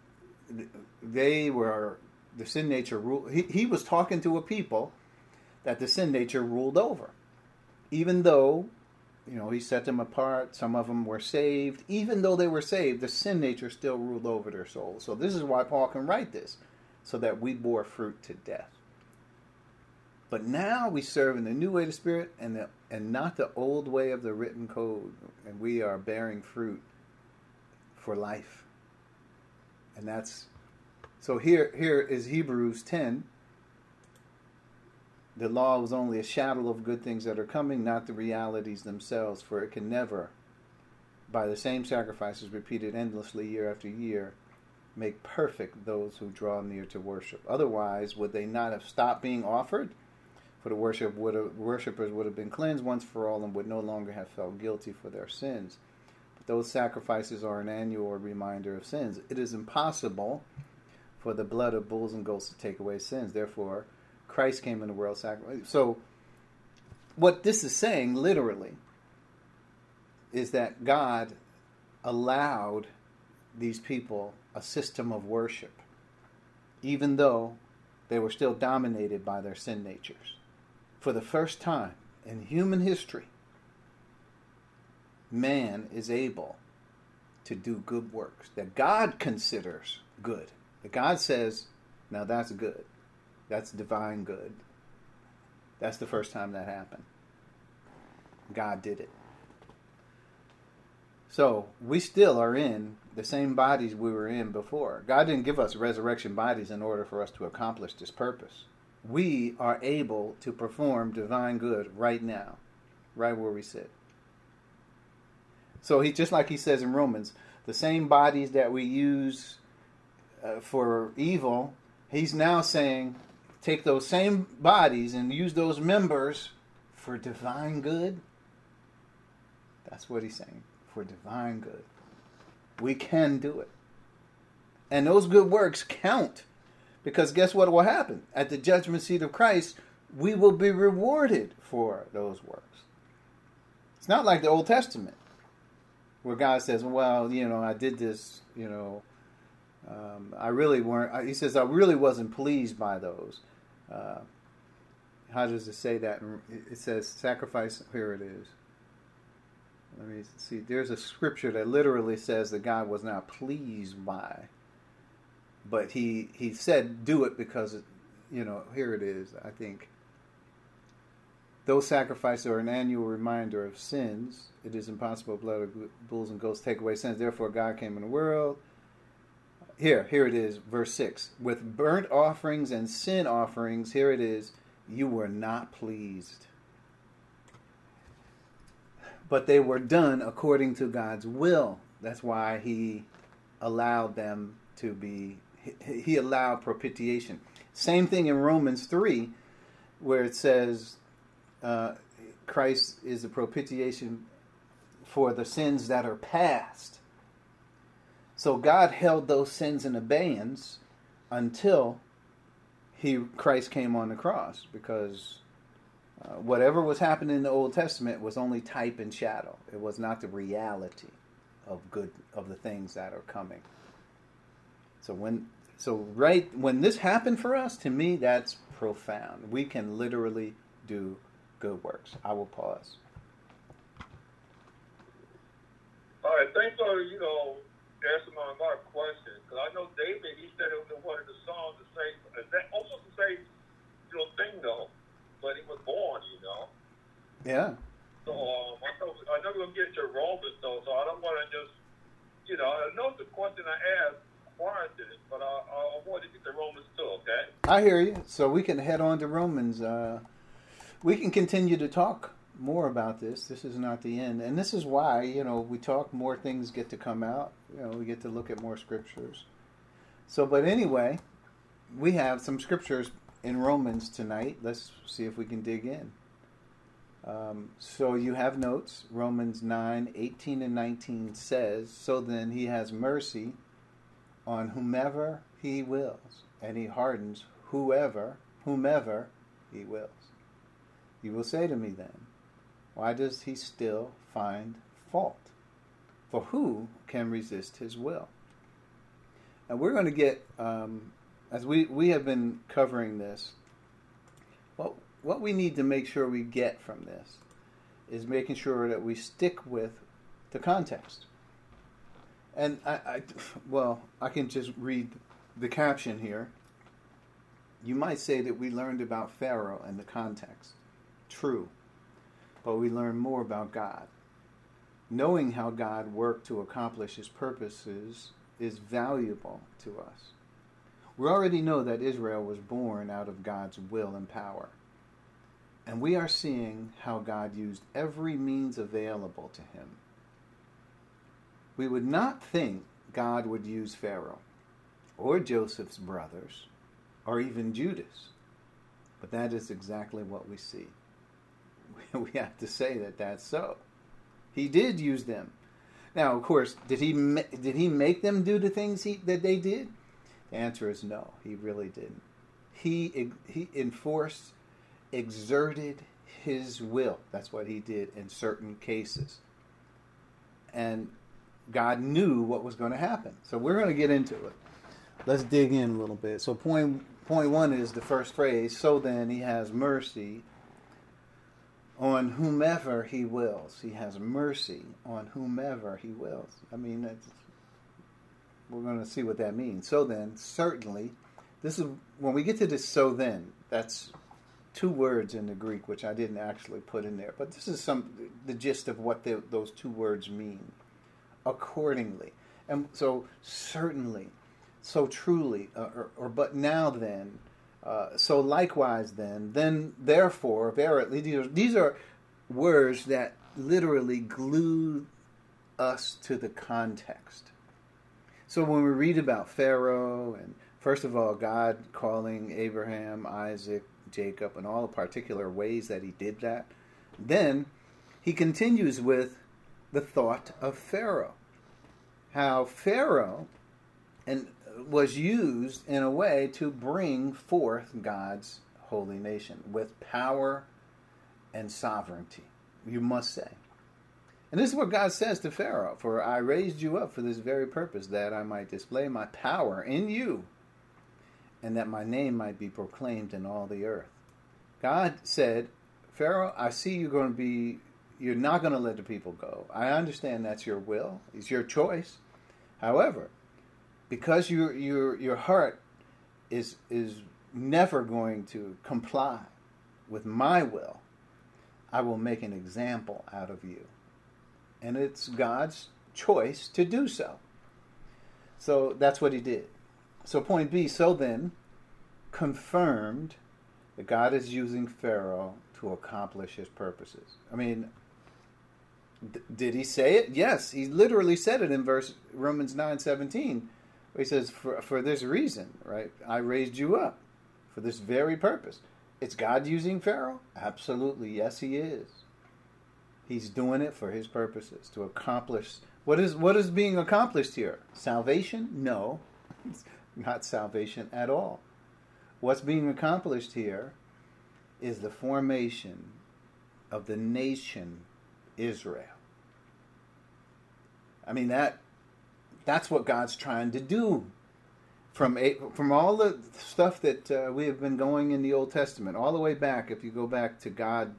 they were the sin nature rule. He, he was talking to a people that the sin nature ruled over, even though you know he set them apart. Some of them were saved. Even though they were saved, the sin nature still ruled over their souls. So this is why Paul can write this, so that we bore fruit to death. But now we serve in the new way of the Spirit and the, and not the old way of the written code, and we are bearing fruit for life. And that's so here here is Hebrews 10. The law was only a shadow of good things that are coming, not the realities themselves, for it can never, by the same sacrifices repeated endlessly year after year, make perfect those who draw near to worship. Otherwise, would they not have stopped being offered? For the worship would have, worshippers would have been cleansed once for all and would no longer have felt guilty for their sins. Those sacrifices are an annual reminder of sins. It is impossible for the blood of bulls and goats to take away sins. Therefore, Christ came in the world sacrifice. So, what this is saying, literally, is that God allowed these people a system of worship, even though they were still dominated by their sin natures. For the first time in human history, man is able to do good works that God considers good. That God says, now that's good. That's divine good. That's the first time that happened. God did it. So we still are in the same bodies we were in before. God didn't give us resurrection bodies in order for us to accomplish this purpose. We are able to perform divine good right now, right where we sit. So he just like he says in Romans, the same bodies that we use uh, for evil, he's now saying take those same bodies and use those members for divine good. That's what he's saying, for divine good. We can do it. And those good works count because guess what will happen? At the judgment seat of Christ, we will be rewarded for those works. It's not like the Old Testament where God says, "Well, you know, I did this, you know, um, I really weren't." He says, "I really wasn't pleased by those." Uh, how does it say that? It says, "Sacrifice." Here it is. Let me see. There's a scripture that literally says that God was not pleased by, but he he said, "Do it," because, it, you know, here it is. I think. Those sacrifices are an annual reminder of sins. It is impossible blood of bulls and goats take away sins. Therefore, God came in the world. Here, here it is, verse 6. With burnt offerings and sin offerings, here it is, you were not pleased. But they were done according to God's will. That's why He allowed them to be, He allowed propitiation. Same thing in Romans 3, where it says, uh, Christ is the propitiation for the sins that are past. So God held those sins in abeyance until he Christ came on the cross because uh, whatever was happening in the Old Testament was only type and shadow. It was not the reality of good of the things that are coming. So when so right when this happened for us, to me that's profound. We can literally do good works. I will pause. All right, thanks for you know answering my, my question because I know David he said it was one of the songs the same that almost the same you know thing though, but he was born, you know. Yeah. So um, I know I know we're gonna get to Romans though, so I don't want to just you know I know the question I asked prior but I, I want to get to Romans too. Okay. I hear you. So we can head on to Romans. Uh, we can continue to talk more about this. This is not the end, and this is why you know we talk. More things get to come out. You know, we get to look at more scriptures. So, but anyway, we have some scriptures in Romans tonight. Let's see if we can dig in. Um, so you have notes. Romans 9, 18 and 19 says, So then he has mercy on whomever he wills, and he hardens whoever, whomever he wills. You will say to me then, why does he still find fault? For who can resist his will? And we're going to get, um, as we, we have been covering this, what, what we need to make sure we get from this is making sure that we stick with the context. And I, I well, I can just read the caption here. You might say that we learned about Pharaoh and the context. True. But we learn more about God. Knowing how God worked to accomplish his purposes is valuable to us. We already know that Israel was born out of God's will and power. And we are seeing how God used every means available to him. We would not think God would use Pharaoh or Joseph's brothers or even Judas. But that is exactly what we see. We have to say that that's so. He did use them. Now, of course, did he did he make them do the things he, that they did? The answer is no. He really didn't. He he enforced, exerted his will. That's what he did in certain cases. And God knew what was going to happen. So we're going to get into it. Let's dig in a little bit. So point point one is the first phrase. So then he has mercy on whomever he wills. He has mercy on whomever he wills. I mean, we're going to see what that means. So then, certainly, this is when we get to this. So then, that's two words in the Greek, which I didn't actually put in there, but this is some the gist of what the, those two words mean. Accordingly, and so certainly, so truly, uh, or, or but now then, uh, so likewise, then, then therefore, verily, these are, these are words that literally glue us to the context. So when we read about Pharaoh, and first of all, God calling Abraham, Isaac, Jacob, and all the particular ways that he did that, then he continues with the thought of Pharaoh. How Pharaoh, and was used in a way to bring forth God's holy nation with power and sovereignty, you must say. And this is what God says to Pharaoh For I raised you up for this very purpose, that I might display my power in you, and that my name might be proclaimed in all the earth. God said, Pharaoh, I see you're going to be, you're not going to let the people go. I understand that's your will, it's your choice. However, because your your your heart is is never going to comply with my will, I will make an example out of you. And it's God's choice to do so. So that's what he did. So point B, so then confirmed that God is using Pharaoh to accomplish his purposes. I mean, did he say it? Yes, he literally said it in verse Romans 9:17 he says, for, for this reason, right? I raised you up for this very purpose. It's God using Pharaoh? Absolutely. Yes, he is. He's doing it for his purposes to accomplish what is what is being accomplished here? Salvation? No. It's not salvation at all. What's being accomplished here is the formation of the nation Israel. I mean that that's what God's trying to do. From from all the stuff that uh, we have been going in the Old Testament, all the way back, if you go back to God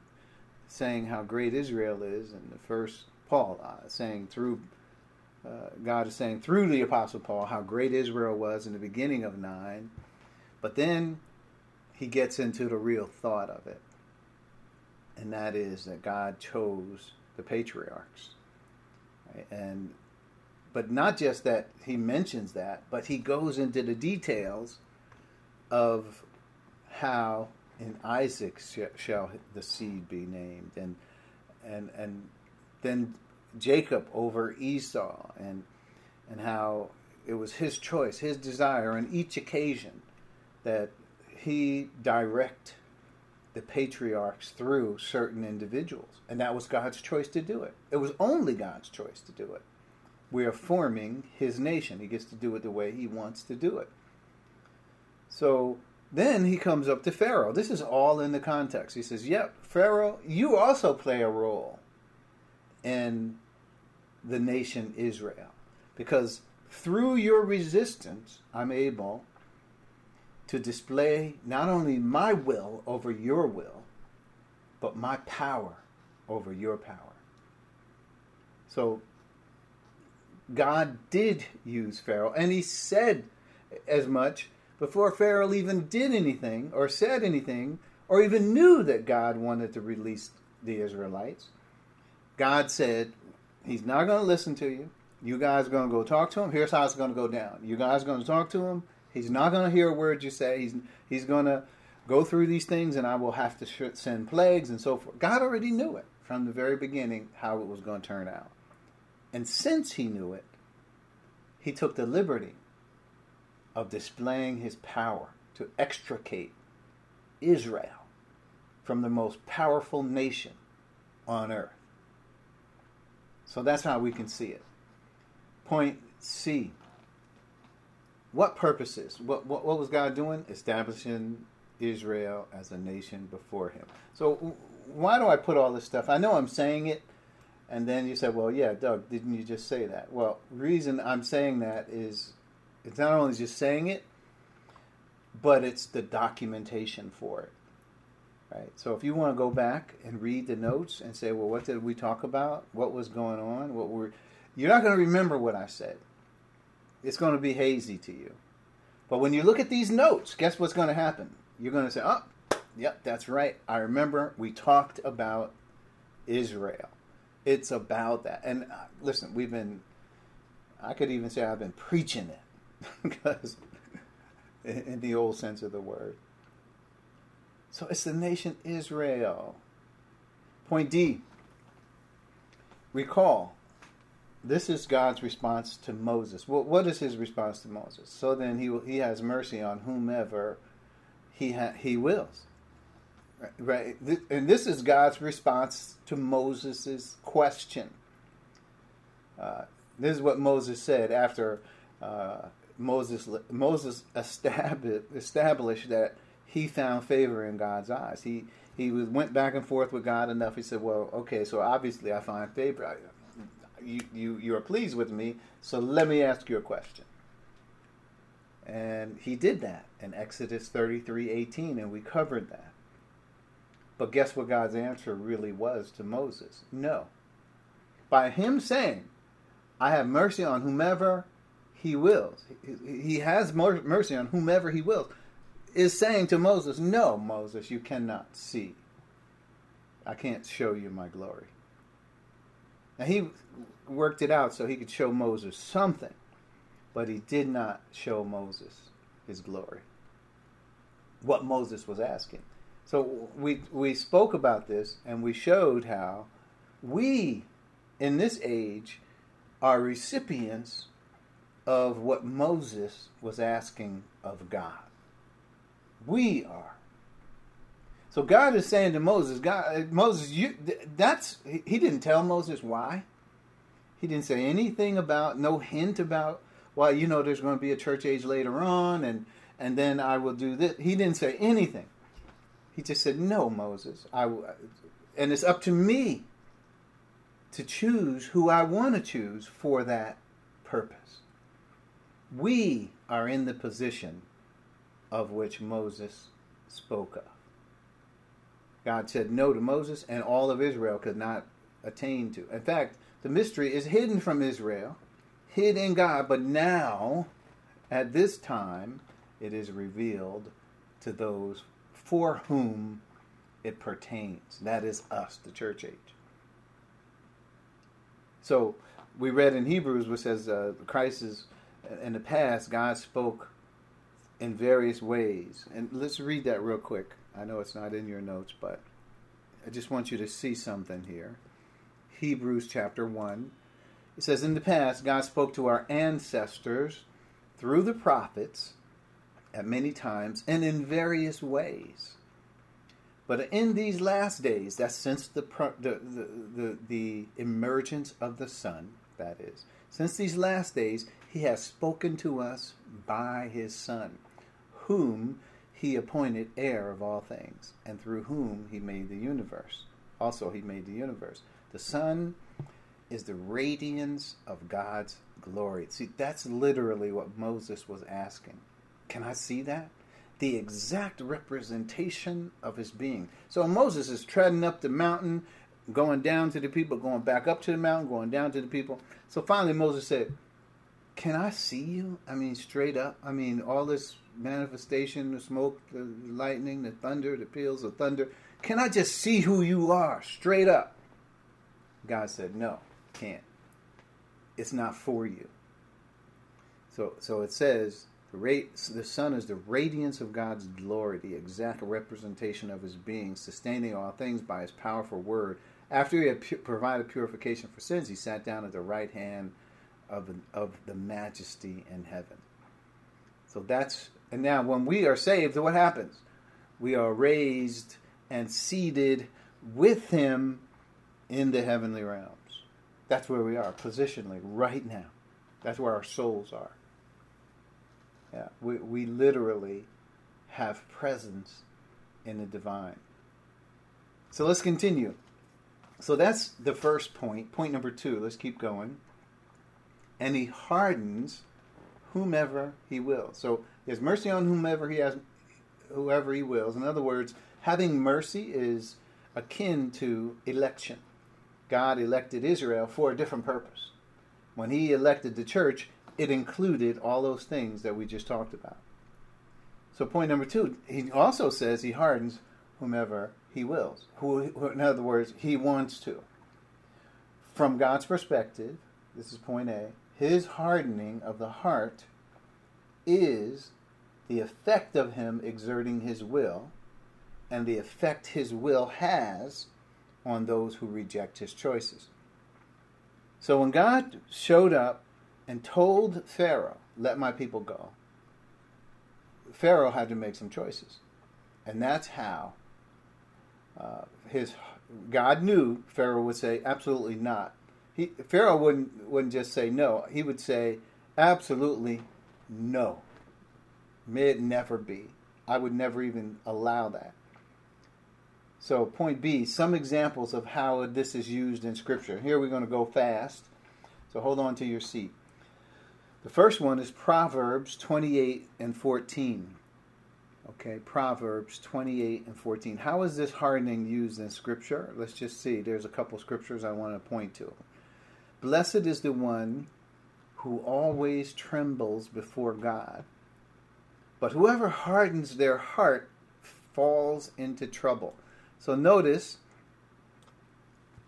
saying how great Israel is, and the first Paul uh, saying through uh, God is saying through the Apostle Paul how great Israel was in the beginning of nine, but then he gets into the real thought of it, and that is that God chose the patriarchs, right? and but not just that he mentions that, but he goes into the details of how in Isaac shall the seed be named, and and and then Jacob over Esau, and and how it was his choice, his desire on each occasion that he direct the patriarchs through certain individuals, and that was God's choice to do it. It was only God's choice to do it we are forming his nation. He gets to do it the way he wants to do it. So then he comes up to Pharaoh. This is all in the context. He says, Yep, Pharaoh, you also play a role in the nation Israel. Because through your resistance, I'm able to display not only my will over your will, but my power over your power. So God did use Pharaoh, and he said as much before Pharaoh even did anything or said anything or even knew that God wanted to release the Israelites. God said, He's not going to listen to you. You guys are going to go talk to him. Here's how it's going to go down. You guys are going to talk to him. He's not going to hear a word you say. He's, he's going to go through these things, and I will have to send plagues and so forth. God already knew it from the very beginning how it was going to turn out. And since he knew it, he took the liberty of displaying his power to extricate Israel from the most powerful nation on earth. So that's how we can see it. Point C. What purposes? What, what, what was God doing? Establishing Israel as a nation before him. So why do I put all this stuff? I know I'm saying it, and then you said, well, yeah, Doug, didn't you just say that? Well, reason I'm saying that is it's not only just saying it, but it's the documentation for it. Right? So if you want to go back and read the notes and say, well, what did we talk about? What was going on? What were you're not going to remember what I said. It's going to be hazy to you. But when you look at these notes, guess what's going to happen? You're going to say, oh, yep, that's right. I remember we talked about Israel. It's about that. And uh, listen, we've been, I could even say I've been preaching it because in the old sense of the word. So it's the nation Israel. Point D. Recall, this is God's response to Moses. What, what is his response to Moses? So then he he has mercy on whomever he ha, he wills. Right, and this is God's response to Moses' question. Uh, this is what Moses said after uh, Moses Moses established, that he found favor in God's eyes. He he went back and forth with God enough. He said, "Well, okay, so obviously I find favor. I, you you you are pleased with me. So let me ask you a question." And he did that in Exodus thirty three eighteen, and we covered that. But guess what God's answer really was to Moses? No. By him saying, "I have mercy on whomever he wills. He has mercy on whomever he wills. Is saying to Moses, No, Moses, you cannot see. I can't show you my glory. Now, he worked it out so he could show Moses something, but he did not show Moses his glory. What Moses was asking. So we, we spoke about this and we showed how we, in this age, are recipients of what Moses was asking of God. We are. So God is saying to Moses, God, Moses, you, that's he didn't tell Moses why. He didn't say anything about, no hint about, well, you know, there's going to be a church age later on, and and then I will do this. He didn't say anything. He just said, no, Moses, I, and it's up to me to choose who I want to choose for that purpose we are in the position of which Moses spoke of. God said no to Moses, and all of Israel could not attain to. In fact, the mystery is hidden from Israel, hid in God, but now, at this time, it is revealed to those for whom it pertains. That is us, the church age. So we read in Hebrews, which says uh, Christ is in the past, God spoke in various ways. And let's read that real quick. I know it's not in your notes, but I just want you to see something here. Hebrews chapter 1. It says, In the past, God spoke to our ancestors through the prophets at many times and in various ways. But in these last days, that's since the, the, the, the, the emergence of the Son, that is, since these last days, he has spoken to us by his Son, whom he appointed heir of all things, and through whom he made the universe. Also, he made the universe. The Son is the radiance of God's glory. See, that's literally what Moses was asking. Can I see that? The exact representation of his being. So Moses is treading up the mountain, going down to the people, going back up to the mountain, going down to the people. So finally Moses said, Can I see you? I mean, straight up. I mean, all this manifestation, the smoke, the lightning, the thunder, the peals of thunder. Can I just see who you are straight up? God said, No, can't. It's not for you. So, so it says the, rate, the Son is the radiance of God's glory, the exact representation of His being, sustaining all things by His powerful word. After He had pu- provided purification for sins, He sat down at the right hand of, of the majesty in heaven. So that's and now when we are saved, what happens? We are raised and seated with Him in the heavenly realms. That's where we are positionally right now. That's where our souls are. Yeah, we, we literally have presence in the divine. So let's continue. So that's the first point. Point number two. Let's keep going. And he hardens whomever he will. So he has mercy on whomever he has, whoever he wills. In other words, having mercy is akin to election. God elected Israel for a different purpose. When he elected the church, it included all those things that we just talked about. So, point number two, he also says he hardens whomever he wills. Who, in other words, he wants to. From God's perspective, this is point A, his hardening of the heart is the effect of him exerting his will and the effect his will has on those who reject his choices. So when God showed up and told Pharaoh, let my people go, Pharaoh had to make some choices. And that's how uh, his God knew Pharaoh would say absolutely not. He, Pharaoh wouldn't wouldn't just say no. He would say absolutely no. May it never be. I would never even allow that. So, point B, some examples of how this is used in Scripture. Here we're going to go fast, so hold on to your seat. The first one is Proverbs 28 and 14. Okay, Proverbs 28 and 14. How is this hardening used in Scripture? Let's just see. There's a couple scriptures I want to point to. Blessed is the one who always trembles before God, but whoever hardens their heart falls into trouble. So notice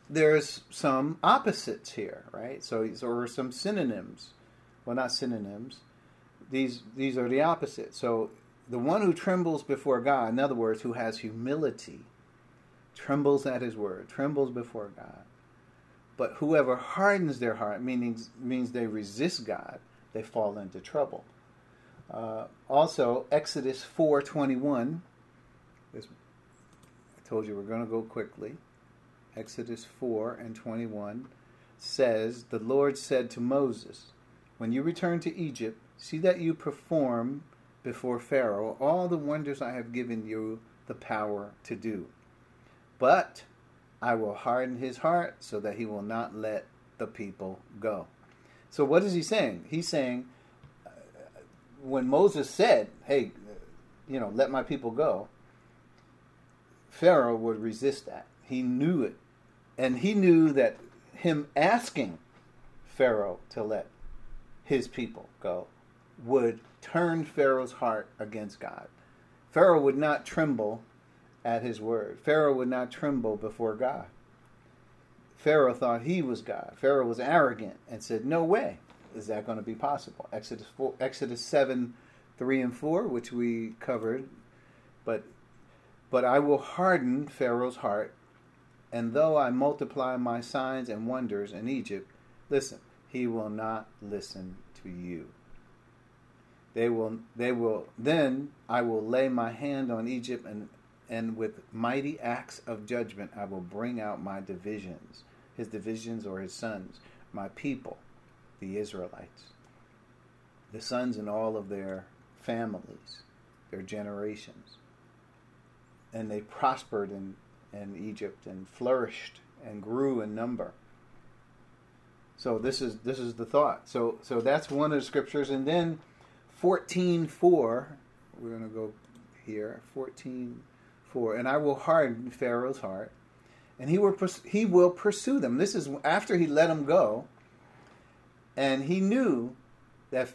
there's some opposites here, right? So or some synonyms. Well, not synonyms. These these are the opposite. So the one who trembles before God, in other words, who has humility, trembles at his word, trembles before God. But whoever hardens their heart, meaning means they resist God, they fall into trouble. Uh, also, Exodus four twenty one. I told you we're going to go quickly. Exodus four and twenty one says, "The Lord said to Moses, When you return to Egypt, see that you perform before Pharaoh all the wonders I have given you the power to do. But I will harden his heart so that he will not let the people go. So, what is he saying? He's saying, uh, when Moses said, Hey, you know, let my people go, Pharaoh would resist that. He knew it. And he knew that him asking Pharaoh to let his people go would turn Pharaoh's heart against God. Pharaoh would not tremble at his word. Pharaoh would not tremble before God. Pharaoh thought he was God. Pharaoh was arrogant and said, No way is that going to be possible. Exodus 4, Exodus 7, 3 and 4, which we covered. But but I will harden Pharaoh's heart, and though I multiply my signs and wonders in Egypt, listen, he will not listen to you. They will they will then I will lay my hand on Egypt and and with mighty acts of judgment I will bring out my divisions, his divisions or his sons, my people, the Israelites, the sons and all of their families, their generations. And they prospered in, in Egypt and flourished and grew in number. So this is this is the thought. So so that's one of the scriptures, and then fourteen four. We're going to go here. Fourteen four, and I will harden Pharaoh's heart, and he will he will pursue them. This is after he let them go, and he knew that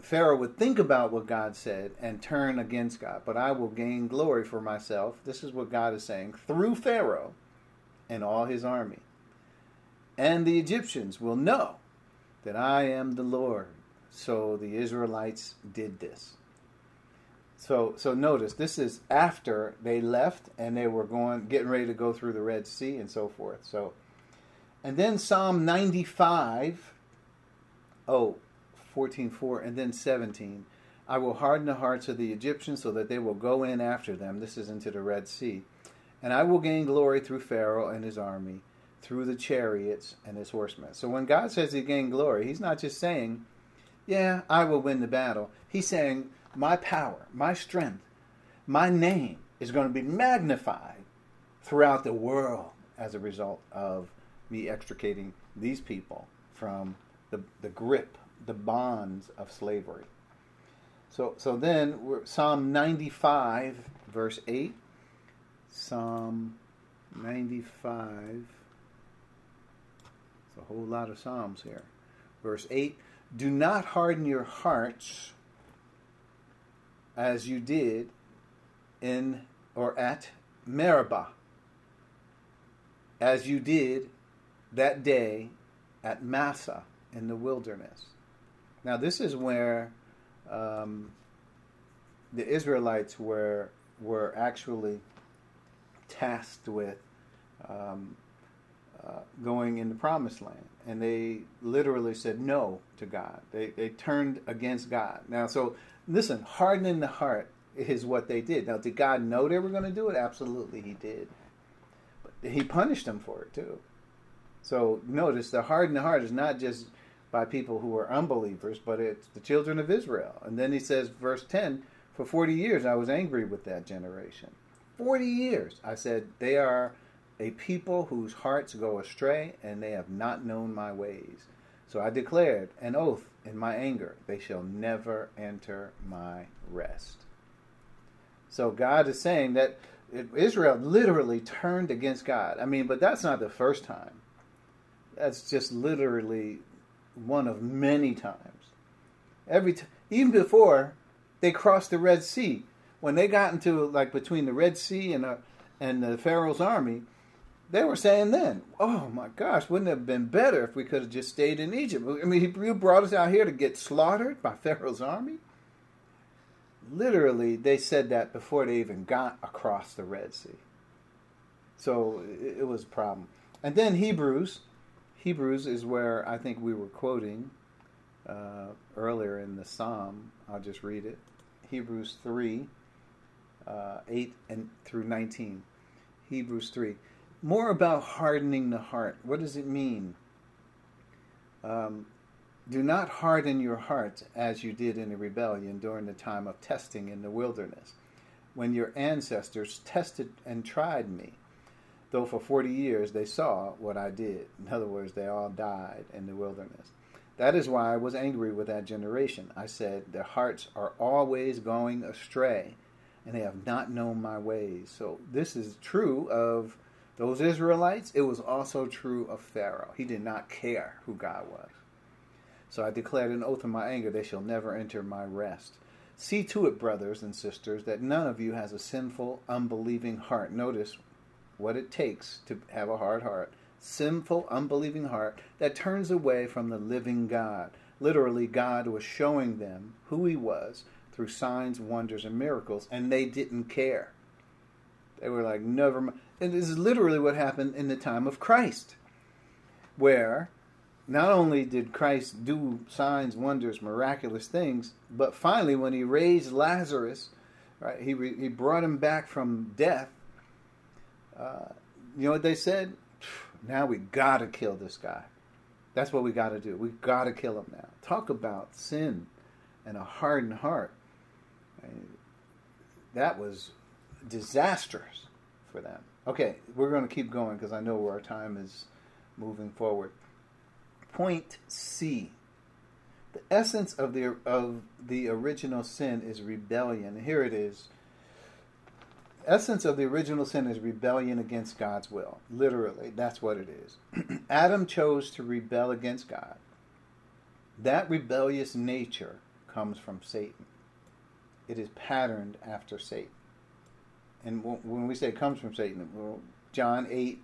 Pharaoh would think about what God said and turn against God. But I will gain glory for myself. This is what God is saying through Pharaoh and all his army and the Egyptians will know that I am the Lord. So the Israelites did this. So so notice this is after they left and they were going getting ready to go through the Red Sea and so forth. So and then Psalm 95 oh 14:4 and then 17 I will harden the hearts of the Egyptians so that they will go in after them. This is into the Red Sea. And I will gain glory through Pharaoh and his army through the chariots and his horsemen. So when God says he gained glory, he's not just saying, Yeah, I will win the battle. He's saying, My power, my strength, my name is going to be magnified throughout the world as a result of me extricating these people from the, the grip, the bonds of slavery. So, so then Psalm 95, verse 8. Psalm 95 a whole lot of Psalms here. Verse 8 Do not harden your hearts as you did in or at Meribah, as you did that day at Massah in the wilderness. Now, this is where um, the Israelites were were actually tasked with um, going in the promised land. And they literally said no to God. They, they turned against God. Now, so listen, hardening the heart is what they did. Now, did God know they were going to do it? Absolutely, He did. But He punished them for it too. So notice the hardened heart is not just by people who are unbelievers, but it's the children of Israel. And then He says, verse 10 For 40 years I was angry with that generation. 40 years. I said, they are a people whose hearts go astray, and they have not known my ways. So I declared an oath in my anger, they shall never enter my rest. So God is saying that Israel literally turned against God. I mean, but that's not the first time. That's just literally one of many times. Every t- even before they crossed the Red Sea, when they got into like between the Red Sea and uh, and the Pharaoh's army, they were saying then, oh my gosh, wouldn't it have been better if we could have just stayed in Egypt? I mean, you brought us out here to get slaughtered by Pharaoh's army? Literally, they said that before they even got across the Red Sea. So it was a problem. And then Hebrews. Hebrews is where I think we were quoting uh, earlier in the Psalm. I'll just read it. Hebrews 3, uh, 8 and through 19. Hebrews 3 more about hardening the heart. What does it mean? Um, do not harden your heart as you did in the rebellion during the time of testing in the wilderness, when your ancestors tested and tried me, though for 40 years they saw what I did. In other words, they all died in the wilderness. That is why I was angry with that generation. I said, Their hearts are always going astray, and they have not known my ways. So, this is true of those Israelites, it was also true of Pharaoh. He did not care who God was. So I declared an oath in my anger, they shall never enter my rest. See to it, brothers and sisters, that none of you has a sinful, unbelieving heart. Notice what it takes to have a hard heart. Sinful, unbelieving heart that turns away from the living God. Literally, God was showing them who He was through signs, wonders, and miracles, and they didn't care. They were like, never mind. And this is literally what happened in the time of Christ, where not only did Christ do signs, wonders, miraculous things, but finally, when he raised Lazarus, right, he, re, he brought him back from death. Uh, you know what they said? Now we got to kill this guy. That's what we got to do. We got to kill him now. Talk about sin and a hardened heart. I mean, that was disastrous for them. Okay, we're going to keep going because I know where our time is moving forward. Point C. The essence of the of the original sin is rebellion. Here it is. Essence of the original sin is rebellion against God's will. Literally, that's what it is. Adam chose to rebel against God. That rebellious nature comes from Satan. It is patterned after Satan. And when we say it comes from Satan, well, John 8,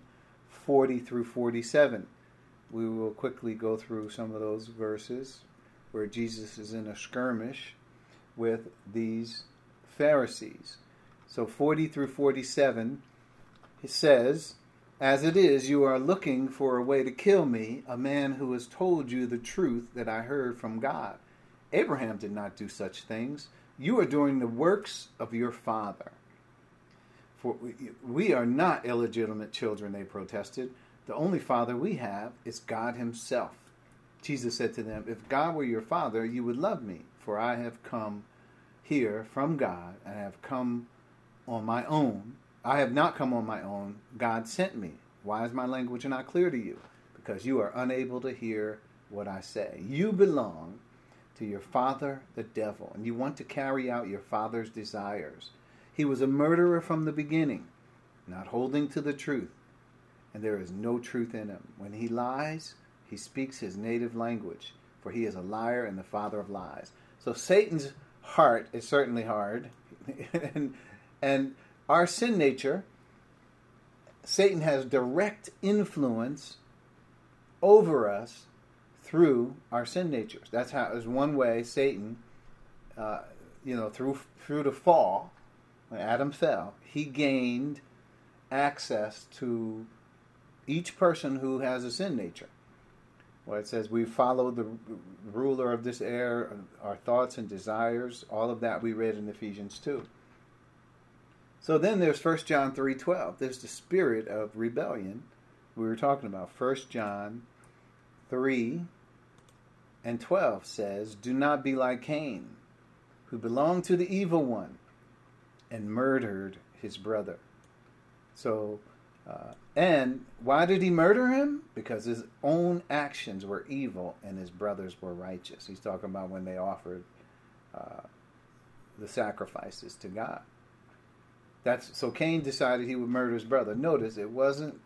40 through 47. We will quickly go through some of those verses where Jesus is in a skirmish with these Pharisees. So 40 through 47, he says, As it is, you are looking for a way to kill me, a man who has told you the truth that I heard from God. Abraham did not do such things. You are doing the works of your father. For we are not illegitimate children, they protested. The only father we have is God Himself. Jesus said to them, If God were your father, you would love me, for I have come here from God and have come on my own. I have not come on my own. God sent me. Why is my language not clear to you? Because you are unable to hear what I say. You belong to your father, the devil, and you want to carry out your father's desires. He was a murderer from the beginning, not holding to the truth, and there is no truth in him. When he lies, he speaks his native language, for he is a liar and the father of lies. So Satan's heart is certainly hard, and, and our sin nature, Satan has direct influence over us through our sin natures. That's how is one way Satan, uh, you know, through through the fall, when Adam fell, he gained access to each person who has a sin nature. Well, it says we follow the ruler of this air, our thoughts and desires, all of that we read in Ephesians 2. So then there's 1 John 3:12. There's the spirit of rebellion we were talking about. 1 John 3 and 12 says, "Do not be like Cain, who belonged to the evil one and murdered his brother." So uh, and why did he murder him? Because his own actions were evil and his brothers were righteous. He's talking about when they offered uh, the sacrifices to God. That's so Cain decided he would murder his brother. Notice it wasn't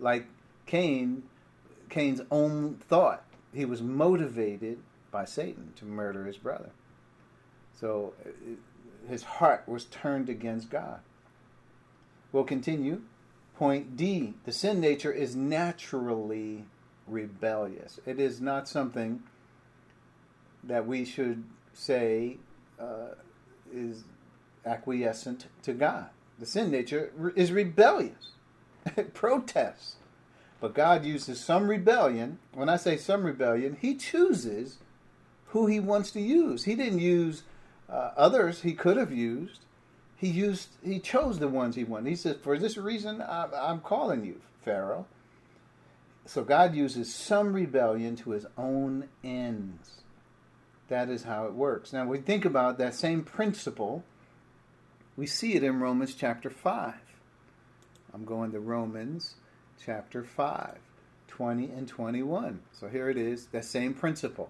like Cain Cain's own thought. He was motivated by Satan to murder his brother. So his heart was turned against God. We'll continue. Point D the sin nature is naturally rebellious. It is not something that we should say uh, is acquiescent to God. The sin nature is rebellious, it protests. But God uses some rebellion. When I say some rebellion, He chooses who He wants to use. He didn't use uh, others He could have used he used he chose the ones he wanted. He says, "For this reason, I, am calling you, Pharaoh." So God uses some rebellion to His own ends. That is how it works. Now we think about that same principle. We see it in Romans chapter five. I'm going to Romans chapter 5, 20 and 21. So here it is, that same principle.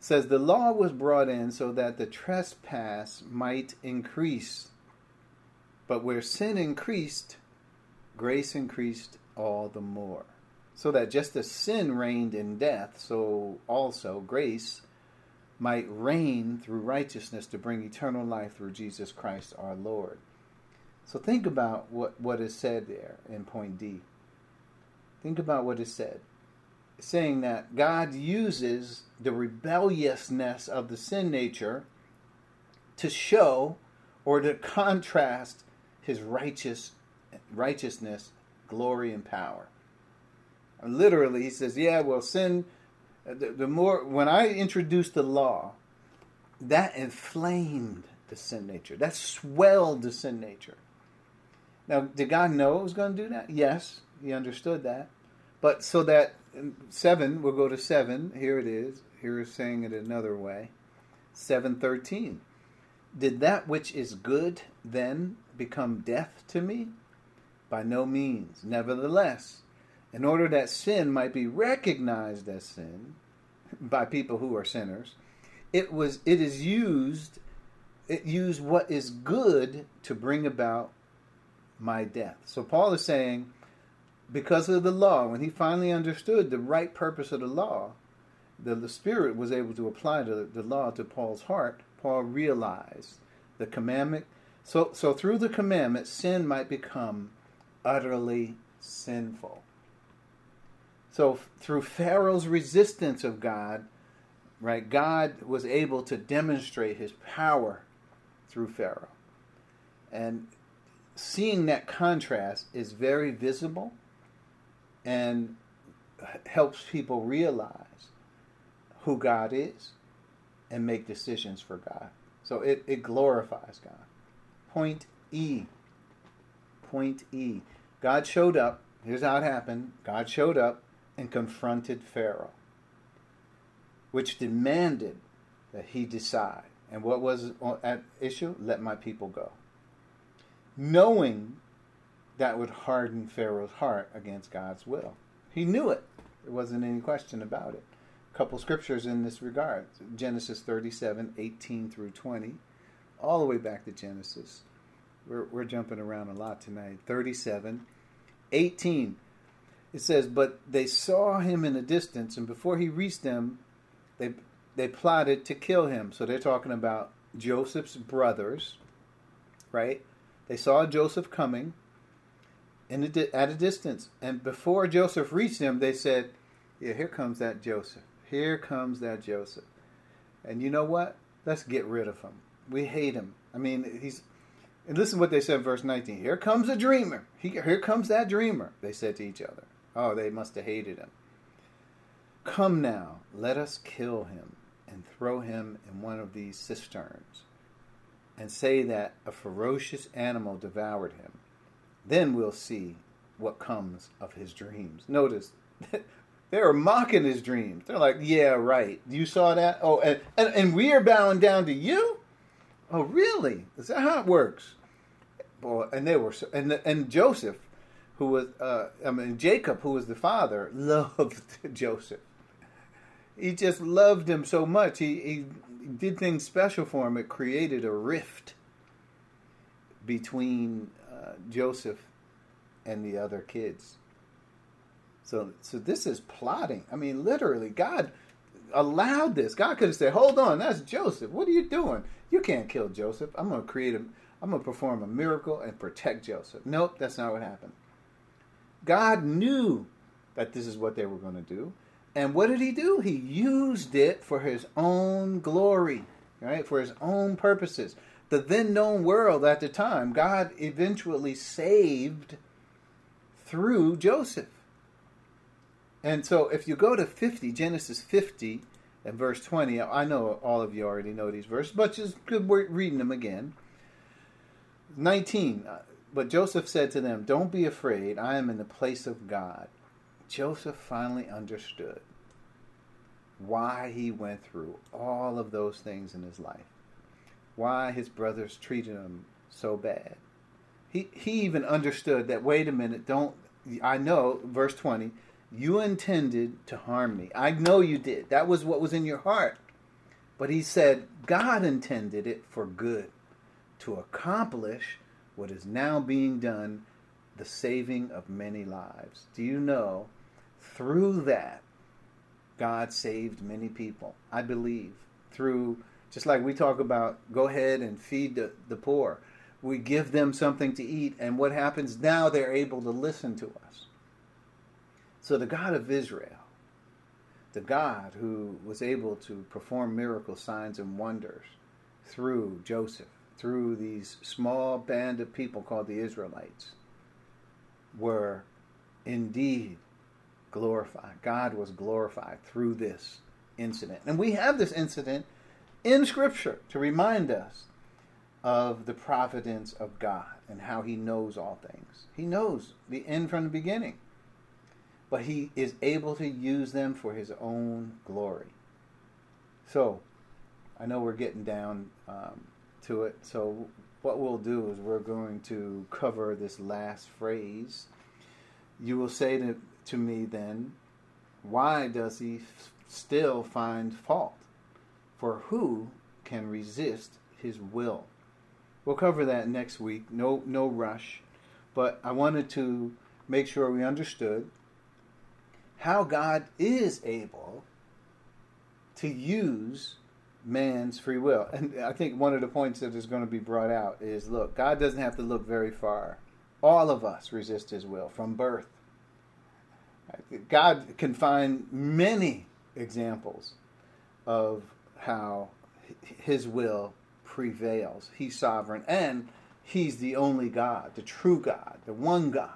Says the law was brought in so that the trespass might increase but where sin increased, grace increased all the more. So that just as sin reigned in death, so also grace might reign through righteousness to bring eternal life through Jesus Christ our Lord. So think about what, what is said there in point D. Think about what is said. saying that God uses the rebelliousness of the sin nature to show or to contrast his righteous righteousness, glory, and power. Literally, he says, "Yeah, well, sin. The, the more when I introduced the law, that inflamed the sin nature. That swelled the sin nature. Now, did God know it was going to do that? Yes, He understood that. But so that seven, we'll go to seven. Here it is. Here is saying it another way. Seven thirteen. Did that which is good then become death to me? By no means. Nevertheless, in order that sin might be recognized as sin by people who are sinners, it was it is used it used what is good to bring about my death. So Paul is saying because of the law, when he finally understood the right purpose of the law, the, the Spirit was able to apply the, the law to Paul's heart. Paul realized the commandment. So, so through the commandment, sin might become utterly sinful. So through Pharaoh's resistance of God, right, God was able to demonstrate his power through Pharaoh. And seeing that contrast is very visible and helps people realize who God is and make decisions for God. So it, it glorifies God. Point E. Point E. God showed up. Here's how it happened God showed up and confronted Pharaoh, which demanded that he decide. And what was at issue? Let my people go. Knowing that would harden Pharaoh's heart against God's will. He knew it. There wasn't any question about it. Couple scriptures in this regard Genesis 37 18 through 20, all the way back to Genesis. We're, we're jumping around a lot tonight. 37 18. It says, But they saw him in the distance, and before he reached them, they, they plotted to kill him. So they're talking about Joseph's brothers, right? They saw Joseph coming in a, at a distance. And before Joseph reached them, they said, Yeah, here comes that Joseph. Here comes that Joseph. And you know what? Let's get rid of him. We hate him. I mean, he's. And listen what they said in verse 19. Here comes a dreamer. Here comes that dreamer, they said to each other. Oh, they must have hated him. Come now, let us kill him and throw him in one of these cisterns and say that a ferocious animal devoured him then we'll see what comes of his dreams. Notice, they were mocking his dreams. They're like, yeah, right. You saw that? Oh, and, and, and we are bowing down to you? Oh, really? Is that how it works? Boy, and they were, so, and, and Joseph, who was, uh, I mean, Jacob, who was the father, loved Joseph. He just loved him so much. He, he did things special for him. It created a rift between uh, Joseph and the other kids. So, so this is plotting. I mean, literally, God allowed this. God could have said, "Hold on, that's Joseph. What are you doing? You can't kill Joseph. I'm going to create a, I'm going to perform a miracle and protect Joseph." Nope, that's not what happened. God knew that this is what they were going to do, and what did He do? He used it for His own glory, right? For His own purposes the then known world at the time, God eventually saved through Joseph. And so if you go to 50, Genesis 50 and verse 20, I know all of you already know these verses, but just good reading them again. 19, uh, but Joseph said to them, Don't be afraid, I am in the place of God. Joseph finally understood why he went through all of those things in his life why his brothers treated him so bad. He he even understood that wait a minute, don't I know verse 20, you intended to harm me. I know you did. That was what was in your heart. But he said God intended it for good to accomplish what is now being done, the saving of many lives. Do you know through that God saved many people? I believe through just like we talk about, go ahead and feed the, the poor. We give them something to eat, and what happens now? They're able to listen to us. So the God of Israel, the God who was able to perform miracle signs and wonders through Joseph, through these small band of people called the Israelites, were indeed glorified. God was glorified through this incident. And we have this incident in Scripture to remind us of the providence of God and how He knows all things. He knows the end from the beginning, but He is able to use them for His own glory. So, I know we're getting down um, to it. So, what we'll do is we're going to cover this last phrase. You will say to, to me then, why does he f- still find fault? For who can resist his will? We'll cover that next week. No, no rush. But I wanted to make sure we understood how God is able to use man's free will. And I think one of the points that is going to be brought out is look, God doesn't have to look very far. All of us resist his will from birth. God can find many examples of how his will prevails. He's sovereign and he's the only God, the true God, the one God.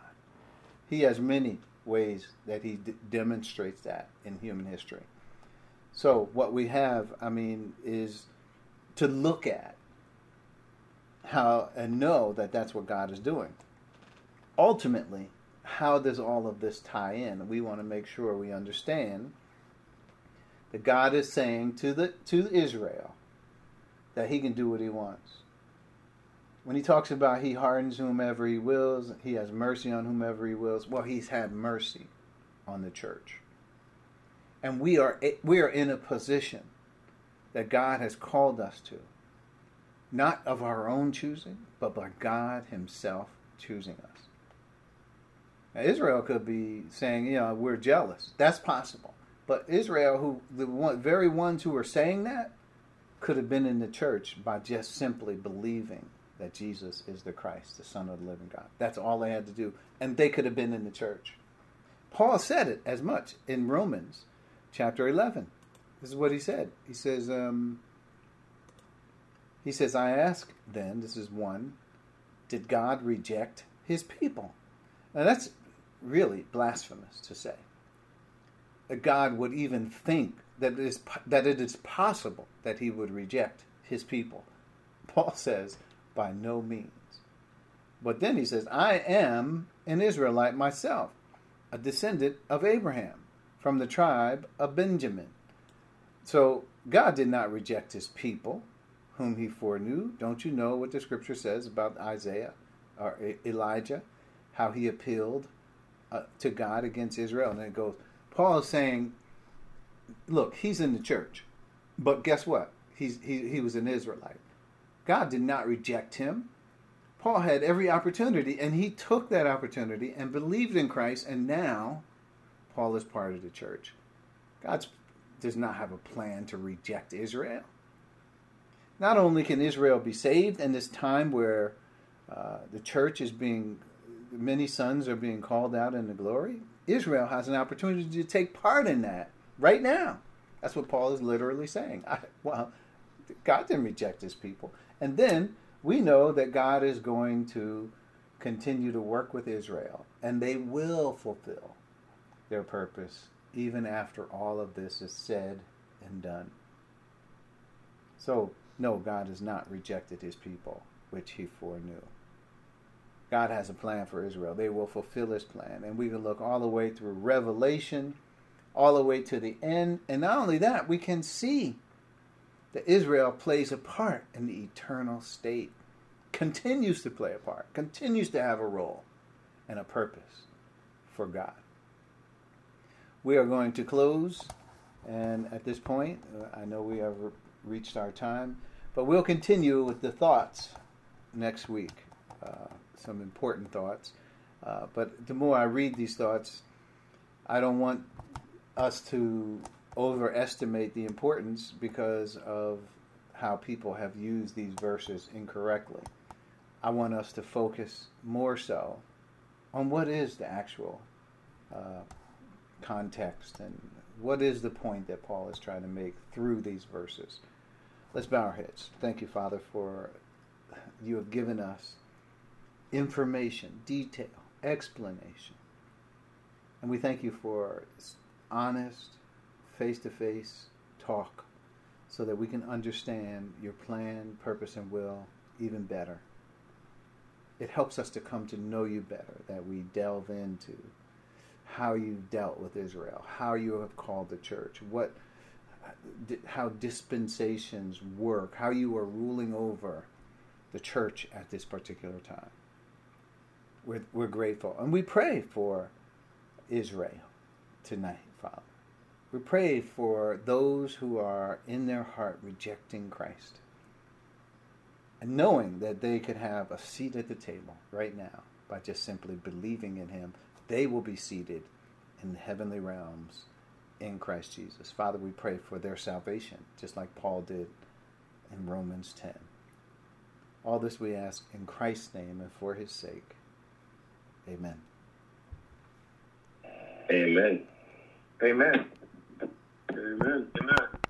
He has many ways that he d- demonstrates that in human history. So, what we have, I mean, is to look at how and know that that's what God is doing. Ultimately, how does all of this tie in? We want to make sure we understand that God is saying to the to Israel that he can do what he wants. When he talks about he hardens whomever he wills, he has mercy on whomever he wills, well, he's had mercy on the church. And we are we are in a position that God has called us to. Not of our own choosing, but by God himself choosing us. Now, Israel could be saying, you know, we're jealous. That's possible. But Israel, who the one, very ones who were saying that, could have been in the church by just simply believing that Jesus is the Christ, the Son of the living God. That's all they had to do. And they could have been in the church. Paul said it as much in Romans chapter 11. This is what he said. He says, um, he says, I ask then, this is one, did God reject his people? Now that's really blasphemous to say. That God would even think that it is, that it is possible that he would reject his people. Paul says, by no means. But then he says, I am an Israelite myself, a descendant of Abraham, from the tribe of Benjamin. So God did not reject his people, whom he foreknew. Don't you know what the scripture says about Isaiah or Elijah, how he appealed uh, to God against Israel? And it goes, Paul is saying, look, he's in the church, but guess what? He's, he, he was an Israelite. God did not reject him. Paul had every opportunity, and he took that opportunity and believed in Christ, and now Paul is part of the church. God does not have a plan to reject Israel. Not only can Israel be saved in this time where uh, the church is being, many sons are being called out into glory, Israel has an opportunity to take part in that right now. That's what Paul is literally saying. I, well, God didn't reject his people. And then we know that God is going to continue to work with Israel, and they will fulfill their purpose even after all of this is said and done. So, no, God has not rejected his people, which he foreknew. God has a plan for Israel. They will fulfill his plan. And we can look all the way through Revelation, all the way to the end. And not only that, we can see that Israel plays a part in the eternal state, continues to play a part, continues to have a role and a purpose for God. We are going to close, and at this point, uh, I know we have reached our time, but we'll continue with the thoughts next week. Uh, some important thoughts. Uh, but the more I read these thoughts, I don't want us to overestimate the importance because of how people have used these verses incorrectly. I want us to focus more so on what is the actual uh, context and what is the point that Paul is trying to make through these verses. Let's bow our heads. Thank you, Father, for you have given us information, detail, explanation. And we thank you for honest, face to face talk so that we can understand your plan, purpose, and will even better. It helps us to come to know you better, that we delve into how you dealt with Israel, how you have called the church, what how dispensations work, how you are ruling over the church at this particular time. We're, we're grateful. And we pray for Israel tonight. We pray for those who are in their heart rejecting Christ and knowing that they could have a seat at the table right now by just simply believing in Him. They will be seated in the heavenly realms in Christ Jesus. Father, we pray for their salvation, just like Paul did in Romans 10. All this we ask in Christ's name and for his sake. Amen. Amen. Amen. Amen. Amen.